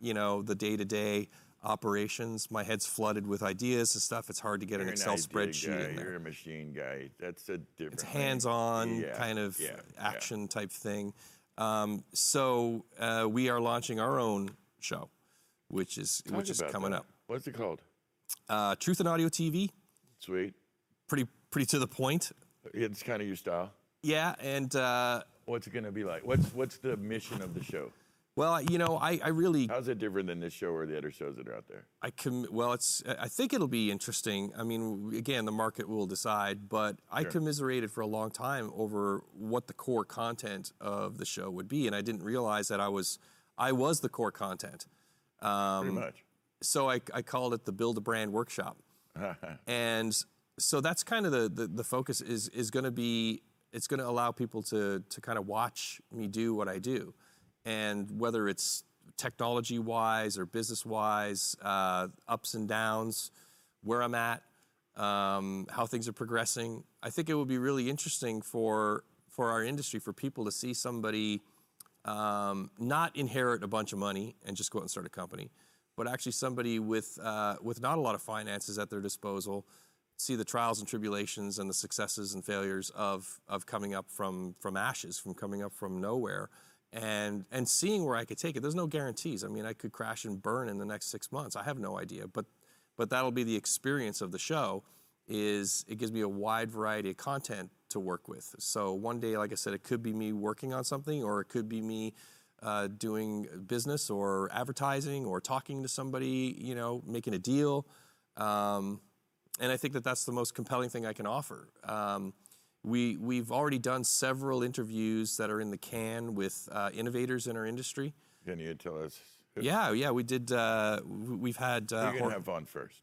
you know the day to day operations. My head's flooded with ideas and stuff. It's hard to get an You're Excel idea spreadsheet guy, in there. You're a machine guy. That's a different. It's hands-on Yeah, kind of yeah, yeah. action type thing. Um, so uh, we are launching our own show, which is Talk which is coming that. up. What's it called? Uh, Truth in Audio TV, Sweet. pretty pretty to the point. It's kind of your style. Yeah, and uh, What's it going to be like? What's what's the mission of the show? well, you know, I, I really How's it different than this show or the other shows that are out there? I com- well, it's. I think it'll be interesting. I mean, again, the market will decide. But I Sure. commiserated for a long time over what the core content of the show would be, and I didn't realize that I was, I was the core content. Um, Pretty much. So I, I called it the Build a Brand Workshop, and so that's kind of the the, the focus is is going to be. It's going to allow people to to kind of watch me do what I do, and whether it's technology wise or business wise, uh, ups and downs, where I'm at, um, how things are progressing. I think it would be really interesting for for our industry for people to see somebody um, not inherit a bunch of money and just go out and start a company, but actually somebody with uh, with not a lot of finances at their disposal, see the trials and tribulations and the successes and failures of of coming up from from ashes, from coming up from nowhere, and and seeing where I could take it. There's no guarantees. I mean, I could crash and burn in the next six months. I have no idea, but but that'll be the experience of the show. Is it gives me a wide variety of content to work with. So one day, like I said, it could be me working on something, or it could be me uh, doing business or advertising or talking to somebody, you know, making a deal. Um, and I think that that's the most compelling thing I can offer. Um, we we've already done several interviews that are in the can with uh, innovators in our industry. Can you tell us? who- Yeah, yeah, we did. Uh, we've had uh, you gonna Jor- have on first?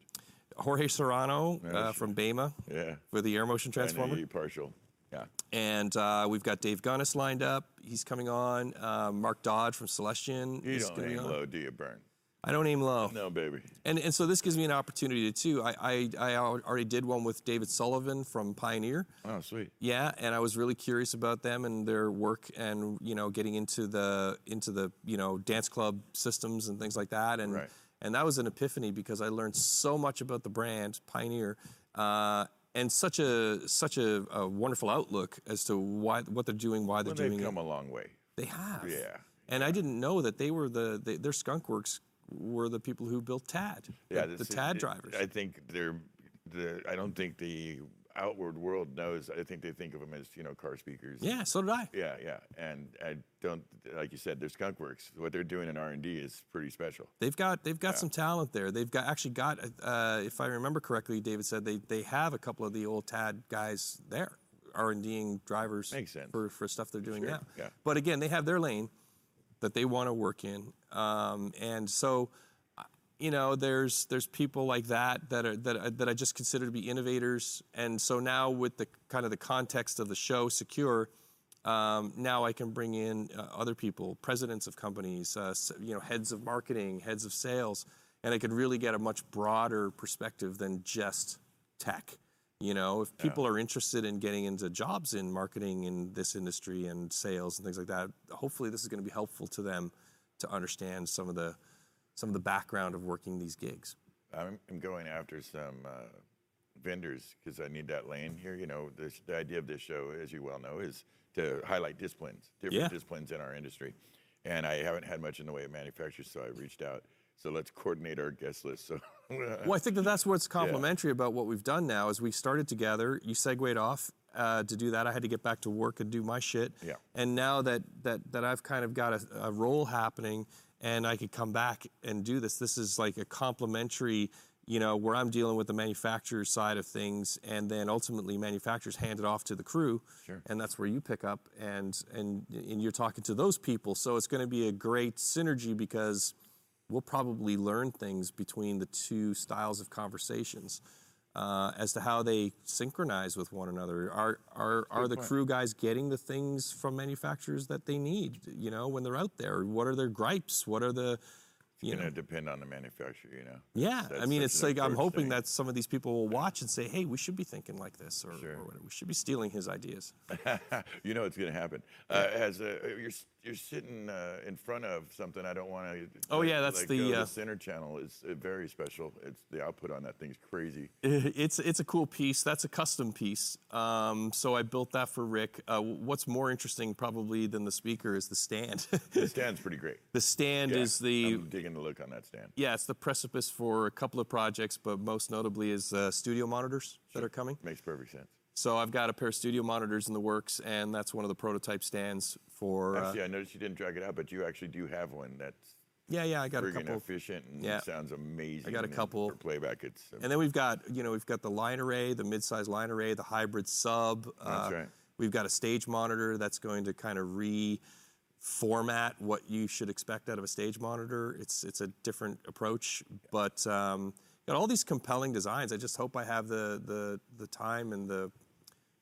Jorge Serrano uh, from Beyma Yeah. for the air motion transformer. partial. Yeah. And uh, we've got Dave Gunness lined up. He's coming on. Uh, Mark Dodd from Celestion You is don't aim on. low, do you, Burn? I don't aim low. No, baby. And, and so this gives me an opportunity to too. I, I, I already did one with David Sullivan from Pioneer. Oh, sweet. Yeah, and I was really curious about them and their work, and you know, getting into the into the you know dance club systems and things like that, and Right. and that was an epiphany because I learned so much about the brand Pioneer, uh, and such a such a, a wonderful outlook as to why what they're doing, why they're Well, they've come it. a long way. They have. Yeah. And I didn't know that they were the they, their skunk works were the people who built TAD. Yeah, the, the TAD it- drivers. I think they're the. I don't think the outward world knows. I think they think of them as you know car speakers. yeah, so did I. Yeah, yeah, and I don't like you said. They're skunk works. What they're doing in R and D is pretty special. They've got they've got some talent there. They've got actually got uh, if I remember correctly, David said they they have a couple of the old TAD guys there, R and Ding drivers Makes sense. for for stuff they're doing Sure, now. yeah. But again, they have their lane that they want to work in, um, and so you know there's there's people like that that are that that I just consider to be innovators. And so now with the kind of the context of the show, secure. Um, now I can bring in uh, other people, presidents of companies, uh, you know, heads of marketing, heads of sales, and I could really get a much broader perspective than just tech. You know, if people are interested in getting into jobs in marketing in this industry and sales and things like that, hopefully this is going to be helpful to them to understand some of the some of the background of working these gigs. I'm, I'm going after some uh, vendors because I need that lane here. You know, this, the idea of this show, as you well know, is to highlight disciplines, different Yeah. disciplines in our industry. And I haven't had much in the way of manufacturers, so I reached out. So let's coordinate our guest list. So Well, I think that that's what's complimentary about what we've done now is we started together. You segued off uh, to do that. I had to get back to work and do my shit. Yeah. And now that that that I've kind of got a, a role happening and I could come back and do this, this is like a complimentary. You know, where I'm dealing with the manufacturer side of things, and then ultimately manufacturers hand it off to the crew, Sure. and that's where you pick up, and and and you're talking to those people. So it's going to be a great synergy because we'll probably learn things between the two styles of conversations uh, as to how they synchronize with one another. Are are are the crew guys getting the things from manufacturers that they need? You know, when they're out there, what are their gripes? What are the you going know? to depend on the manufacturer, you know. Yeah, I mean, it's like I'm hoping thing. that some of these people will watch and say, "Hey, we should be thinking like this," or, Sure. or whatever. we should be stealing his ideas. you know it's going to happen. Uh, as a, you're you're sitting uh, in front of something, I don't want to. Oh, yeah, that's the, uh, the center channel is uh, very special. It's the output on that thing's crazy. It's it's a cool piece. That's a custom piece. Um, so I built that for Rick. Uh, what's more interesting probably than the speaker is the stand. The stand's pretty great. the stand Yeah, is the I'm digging the look on that stand. yeah, it's the precipice for a couple of projects, but most notably is uh, studio monitors that are coming. Makes perfect sense. So I've got a pair of studio monitors in the works, and that's one of the prototype stands for. Uh, Actually, I noticed you didn't drag it out, but you actually do have one that's yeah, yeah, I got a couple. efficient and yeah. sounds amazing. I got a couple. for playback. It's uh, And then we've got, you know, we've got the line array, the mid-size line array, the hybrid sub. That's uh, right. We've got a stage monitor that's going to kind of reformat what you should expect out of a stage monitor. It's it's a different approach, but um, got all these compelling designs. I just hope I have the the the time and the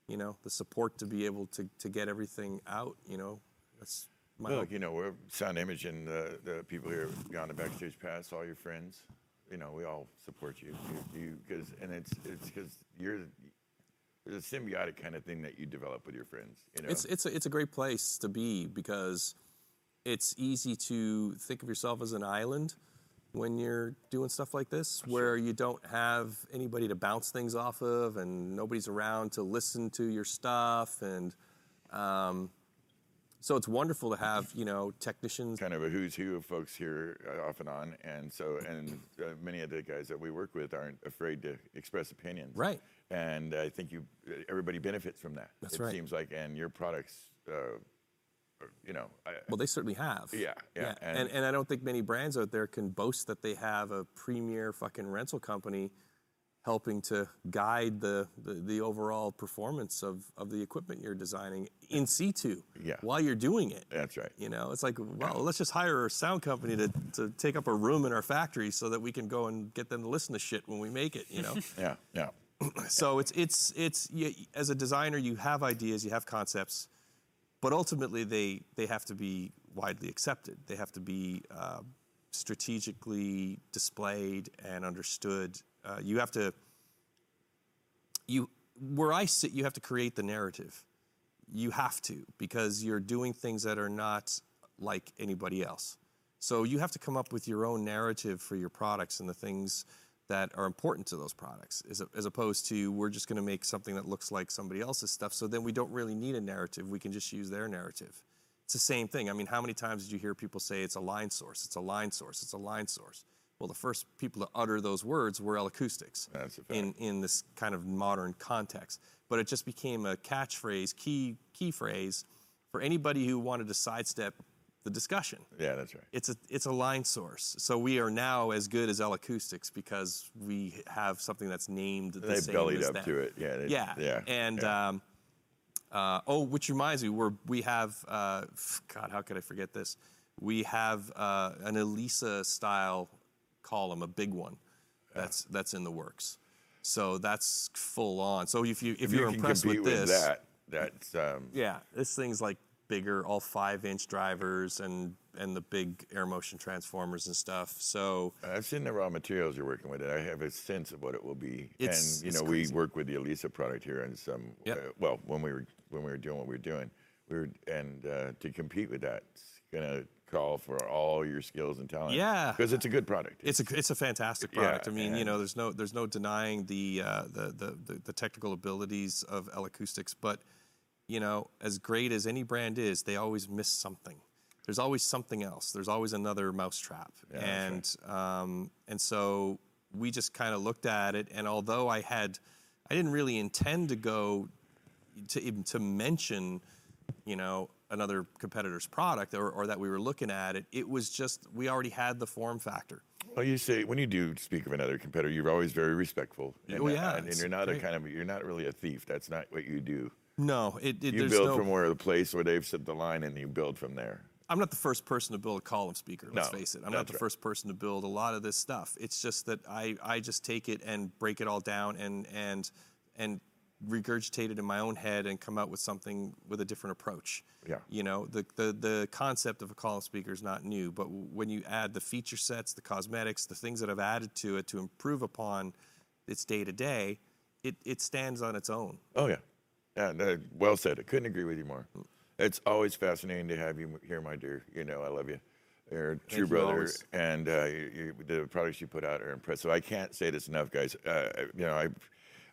you know the support to be able to to get everything out. You know, that's my Well, hope. you know, we're sound image and the, the people here gone to backstage pass, all your friends. You know, we all support you. You, you cause, and it's it's because you're there's a symbiotic kind of thing that you develop with your friends. You know, It's it's a, it's a great place to be because it's easy to think of yourself as an island when you're doing stuff like this, where you don't have anybody to bounce things off of, and nobody's around to listen to your stuff, and um, so it's wonderful to have you know technicians. kind of a who's who of folks here uh, off and on, and so and uh, many of the guys that we work with aren't afraid to express opinions. Right. And I think you everybody benefits from that. That's it right. seems like, and your products, uh, you know, I, Well, they certainly have. Yeah, yeah, And, and- and I don't think many brands out there can boast that they have a premier fucking rental company helping to guide the, the, the overall performance of, of the equipment you're designing in situ Yeah. while you're doing it. that's right. You know, it's like, well, let's just hire a sound company to, to take up a room in our factory so that we can go and get them to listen to shit when we make it, you know? Yeah, yeah. so it's it's it's you, as a designer you have ideas you have concepts but ultimately they they have to be widely accepted. They have to be uh, strategically displayed and understood. Uh, you have to you where i sit you have to create the narrative. You have to because you're doing things that are not like anybody else. So you have to come up with your own narrative for your products and the things that are important to those products, as, as opposed to we're just going to make something that looks like somebody else's stuff. So then we don't really need a narrative. We can just use their narrative. It's the same thing. I mean, how many times did you hear people say it's a line source? It's a line source. It's a line source. Well, the first people to utter those words were L Acoustics That's a fact. in, in this kind of modern context. But it just became a catchphrase, key key phrase for anybody who wanted to sidestep the discussion. Yeah, that's right. It's a it's a line source. So we are now as good as L Acoustics because we have something that's named the They same bellied as up to it. Yeah. they- Yeah. Yeah. And yeah. Um, uh, oh, which reminds me, we're we have uh, God, how could I forget this? We have uh, an Elisa style column, a big one, that's that's in the works. So that's full on. So if you if, if you're you impressed with this, that, that's um, yeah, this thing's like bigger, all five inch drivers and and the big air motion transformers and stuff. So I've seen the raw materials you're working with, and I have a sense of what it will be. It's- and you it's know, crazy. we work with the Elisa product here, and some. Yep. Uh, well, when we were when we were doing what we were doing, we were and uh, to compete with that, it's gonna call for all your skills and talent. Yeah. because it's a good product. It's a it's a fantastic product. Yeah. I mean, you know, there's no there's no denying the, uh, the, the the the technical abilities of L Acoustics, but you know, as great as any brand is, they always miss something. There's always something else. There's always another mousetrap, that's and um, and so we just kind of looked at it. And although I had, I didn't really intend to go to even to mention, you know, another competitor's product or, or that we were looking at it. It was just we already had the form factor. Well, you say when you do speak of another competitor, you're always very respectful. And, Oh, yeah, and, and you're not a kind of you're not really a thief. That's not what you do. No, it, it You build no. from where the place where they've set the line, and you build from there. I'm not the first person to build a column speaker. Let's No, face it. I'm not the right. first person to build a lot of this stuff. It's just that I, I just take it and break it all down and and and regurgitate it in my own head and come out with something with a different approach. Yeah. You know, the the the concept of a column speaker is not new, but when you add the feature sets, the cosmetics, the things that I've added to it to improve upon its day to day, it it stands on its own. Oh yeah, yeah. No, well said. I couldn't agree with you more. It's always fascinating to have you here, my dear. You know I love you. You're a true you brother, always. and uh, you, you, the products you put out are impressive. I can't say this enough, guys. Uh, you know I,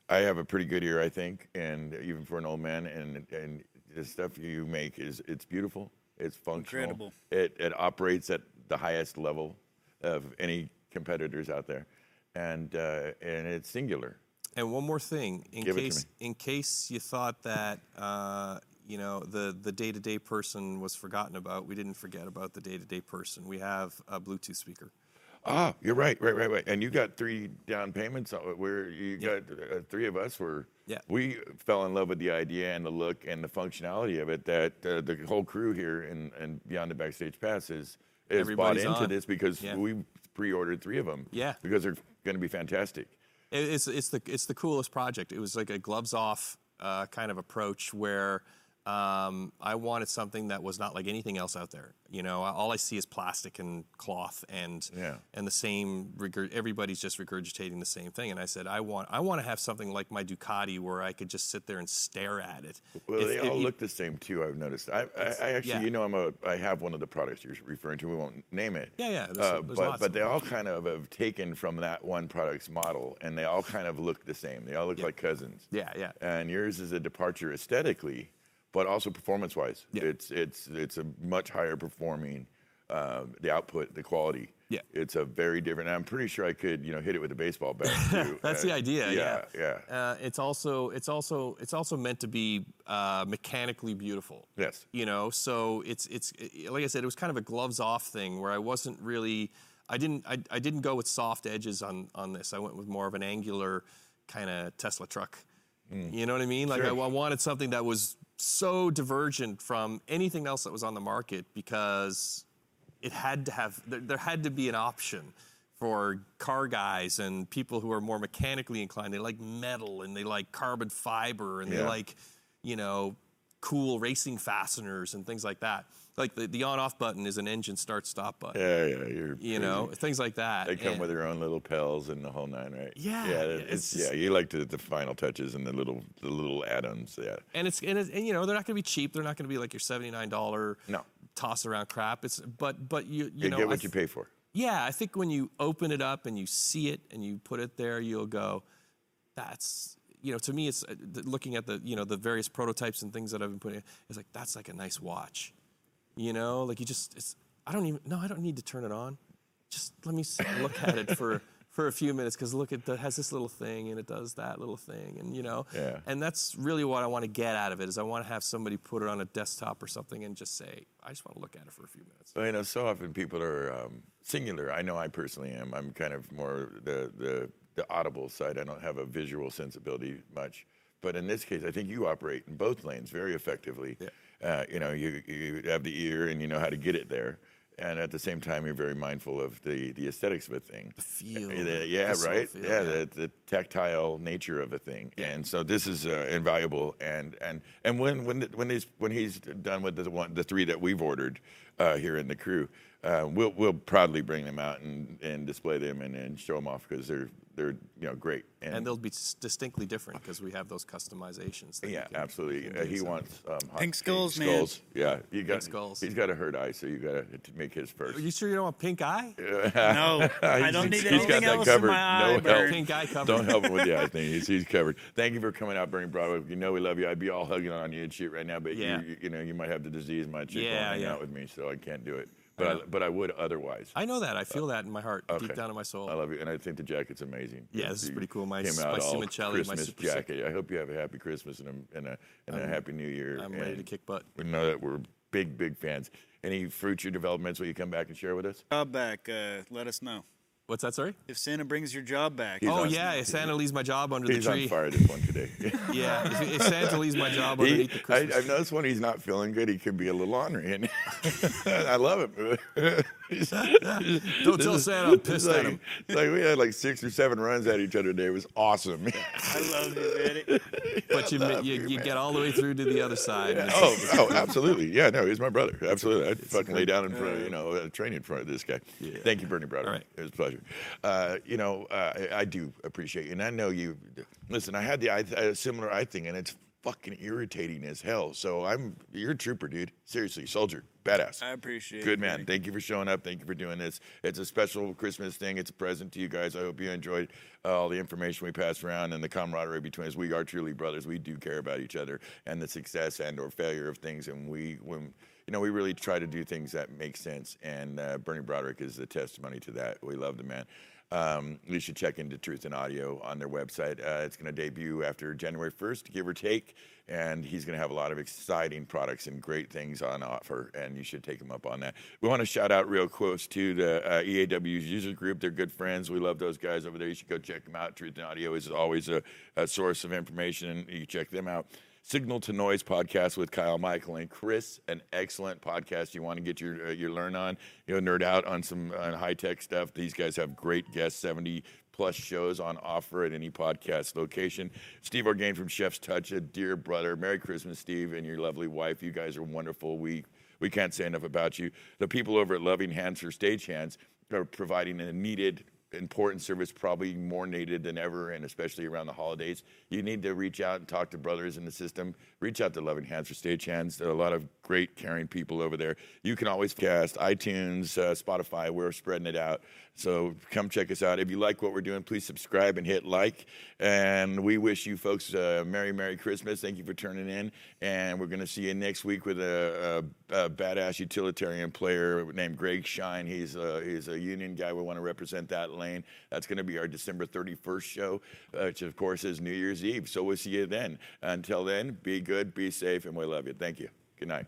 I have a pretty good ear, I think, and even for an old man, and and the stuff you make is it's beautiful. It's functional. Incredible. It it operates at the highest level of any competitors out there, and uh, and it's singular. And one more thing, in Give it to case in case you thought that uh, you know the the day to day person was forgotten about, we didn't forget about the day to day person. We have a Bluetooth speaker. Ah, you're right, right, right, right. And you got three down payments. uh, Where you got uh, three of us were. Yeah. We fell in love with the idea and the look and the functionality of it. That uh, the whole crew here and and beyond the backstage pass is is bought Everybody's into on. this because Yeah. we pre-ordered three of them. Yeah. Because they're going to be fantastic. It- It's it's the it's the coolest project. It was like a gloves off uh, kind of approach where um, I wanted something that was not like anything else out there. You know, all I see is plastic and cloth and Yeah. and the same. Everybody's just regurgitating the same thing. And I said, I want I want to have something like my Ducati where I could just sit there and stare at it. Well, If- they if all you- look the same too. I've noticed. I, I, I actually, yeah. you know, I'm a. I have one of the products you're referring to. We won't name it. Yeah, yeah, there's- Uh, there's but but they all kind of have taken from that one product's model, and they all kind of look the same. They all look Yeah. like cousins. Yeah, yeah. And yours is a departure aesthetically, but also performance-wise. Yeah. It's it's it's a much higher performing. Uh, the output, the quality. Yeah. It's a very different. I'm pretty sure I could, you know, hit it with a baseball bat. too. That's Uh, the idea. Yeah, Yeah, yeah. Uh, it's also it's also it's also meant to be uh, mechanically beautiful. Yes. You know, so it's it's like I said, it was kind of a gloves off thing where I wasn't really. I didn't I, I didn't go with soft edges on on this. I went with more of an angular kind of Tesla truck. You know what I mean? Like I, I wanted something that was so divergent from anything else that was on the market because it had to have there, there had to be an option for car guys and people who are more mechanically inclined. They like metal and they like carbon fiber and they like, you know, cool racing fasteners and things like that. Like the, the on off button is an engine start stop button. Yeah, yeah. You're You know, things like that. They come And- with their own little pels and the whole nine, right? Yeah, yeah. It's, it's yeah. You like the, the final touches and the little the little add-ons. Yeah. and it's and, it's, and you know they're not going to be cheap. They're not going to be like your seventy nine dollar No. toss around crap. It's but but you you You know get what you pay for. yeah, I think when you open it up and you see it and you put it there, you'll go, that's you know, to me, it's uh, looking at the you know the various prototypes and things that I've been putting. In, it's like that's like a nice watch, you know, like you just it's. I don't even no, I don't need to turn it on. Just let me sit look at it for for a few minutes because look, it has this little thing and it does that little thing, and you know, Yeah. and that's really what I want to get out of it. Is I want to have somebody put it on a desktop or something and just say, I just want to look at it for a few minutes. Well, you know, so often people are um, singular. I know I personally am. I'm kind of more the, the the audible side. I don't have a visual sensibility much. But in this case, I think you operate in both lanes very effectively. Yeah. Uh, you know, you you have the ear and you know how to get it there. And at the same time, you're very mindful of the, the aesthetics of a thing. The feel, yeah, the right. feel, yeah, yeah. The, the tactile nature of a thing. And so this is uh, invaluable. And and and when when when he's when he's done with the one the three that we've ordered uh, here in the crew, uh, we'll we'll proudly bring them out and, and display them and, and show them off because they're they're you know great. and they'll be distinctly different because we have those customizations. that yeah, can- absolutely. can Uh, he so. wants um, hot- Pink skulls, man. skulls. Yeah, you got skulls. He's got a hurt eye, so you got to make his first. Are you sure you don't want pink eye? No, I don't need He's got anything that else covered. in my No eye, help. Pink eye covered. Don't help him with the eye thing. He's, he's covered. Thank you for coming out, Bernie Broderick. You know we love you. I'd be all hugging on you and shit right now, but Yeah. you, you, you know you might have the disease. My chick Yeah, won't hang yeah. out with me, so I can't do it. But I, know. but I would otherwise. I know that. I feel that in my heart, Okay. deep down in my soul. I love you, and I think the jacket's amazing. Yeah, this is pretty cool. My came out spicy all limoncello, my Christmas super sick- jacket. I hope you have a happy Christmas and a and a, and a happy New Year. I'm ready to kick butt. We know that we're big, big fans. Any future developments will you come back and share with us? Job back. Uh, let us know What's that? Sorry. if Santa brings your job back. He's oh on- yeah, if Santa leaves my job under He's the on tree. fire this one today. Yeah, if, if Santa leaves my job He, the I, Christmas. I've noticed when he's not feeling good, he can be a little ornery, and I love him. Don't tell Santa I'm pissed like, at him. Like we had like six or seven runs at each other today. It was awesome. I love you, Manny. But you, you, you, you get all the way through to the other side. and it's- oh, oh, absolutely. Yeah, no, he's my brother. Absolutely. I'd fucking lay down in front of, you know, uh, train in front of this guy. Thank you, Bernie Brother. All right. It was a pleasure. Uh, you know, uh, I, I do appreciate you. And I know you, listen, I had the eye, a similar eye thing, and it's fucking irritating as hell. So I'm, you're a trooper, dude. Seriously, soldier. Badass. I appreciate it. Good man. Thank you for showing up. Thank you for doing this. It's a special Christmas thing. It's a present to you guys. I hope you enjoyed uh, all the information we passed around and the camaraderie between us. We are truly brothers. We do care about each other and the success and or failure of things. And we, when you know, we really try to do things that make sense. And uh, Bernie Broderick is the testimony to that. We love the man. Um, you should check into Truth in Audio on their website. Uh, it's going to debut after January 1st, give or take, and he's going to have a lot of exciting products and great things on offer, and you should take him up on that. We want to shout out real close to the uh, EAW's user group. They're good friends. We love those guys over there. You should go check them out. Truth in Audio is always a, a source of information. You check them out. Signal to Noise podcast with Kyle Michael and Chris, an excellent podcast. You want to get your uh, your learn on, you know, nerd out on some uh, high tech stuff. These guys have great guests, seventy plus shows on offer at any podcast location. Steve Orgain from Chef's Touch, a dear brother. Merry Christmas, Steve, and your lovely wife. You guys are wonderful. We we can't say enough about you. The people over at Loving Hands for Stagehands are providing a needed important service, probably more needed than ever, and especially around the holidays. You need to reach out and talk to brothers in the system. Reach out to Loving Hands for Stagehands. There are a lot of great, caring people over there. You can always cast iTunes, uh, Spotify. We're spreading it out. So come check us out. If you like what we're doing, please subscribe and hit like. And we wish you folks a Merry, Merry Christmas. Thank you for turning in. And we're going to see you next week with a, a, a badass utilitarian player named Greg Shine. He's a, he's a union guy. We want to represent that lane. That's going to be our December 31st show, uh, which of course is New Year's Eve. So we'll see you then. Until then, be good, be safe, and we love you. Thank you. Good night.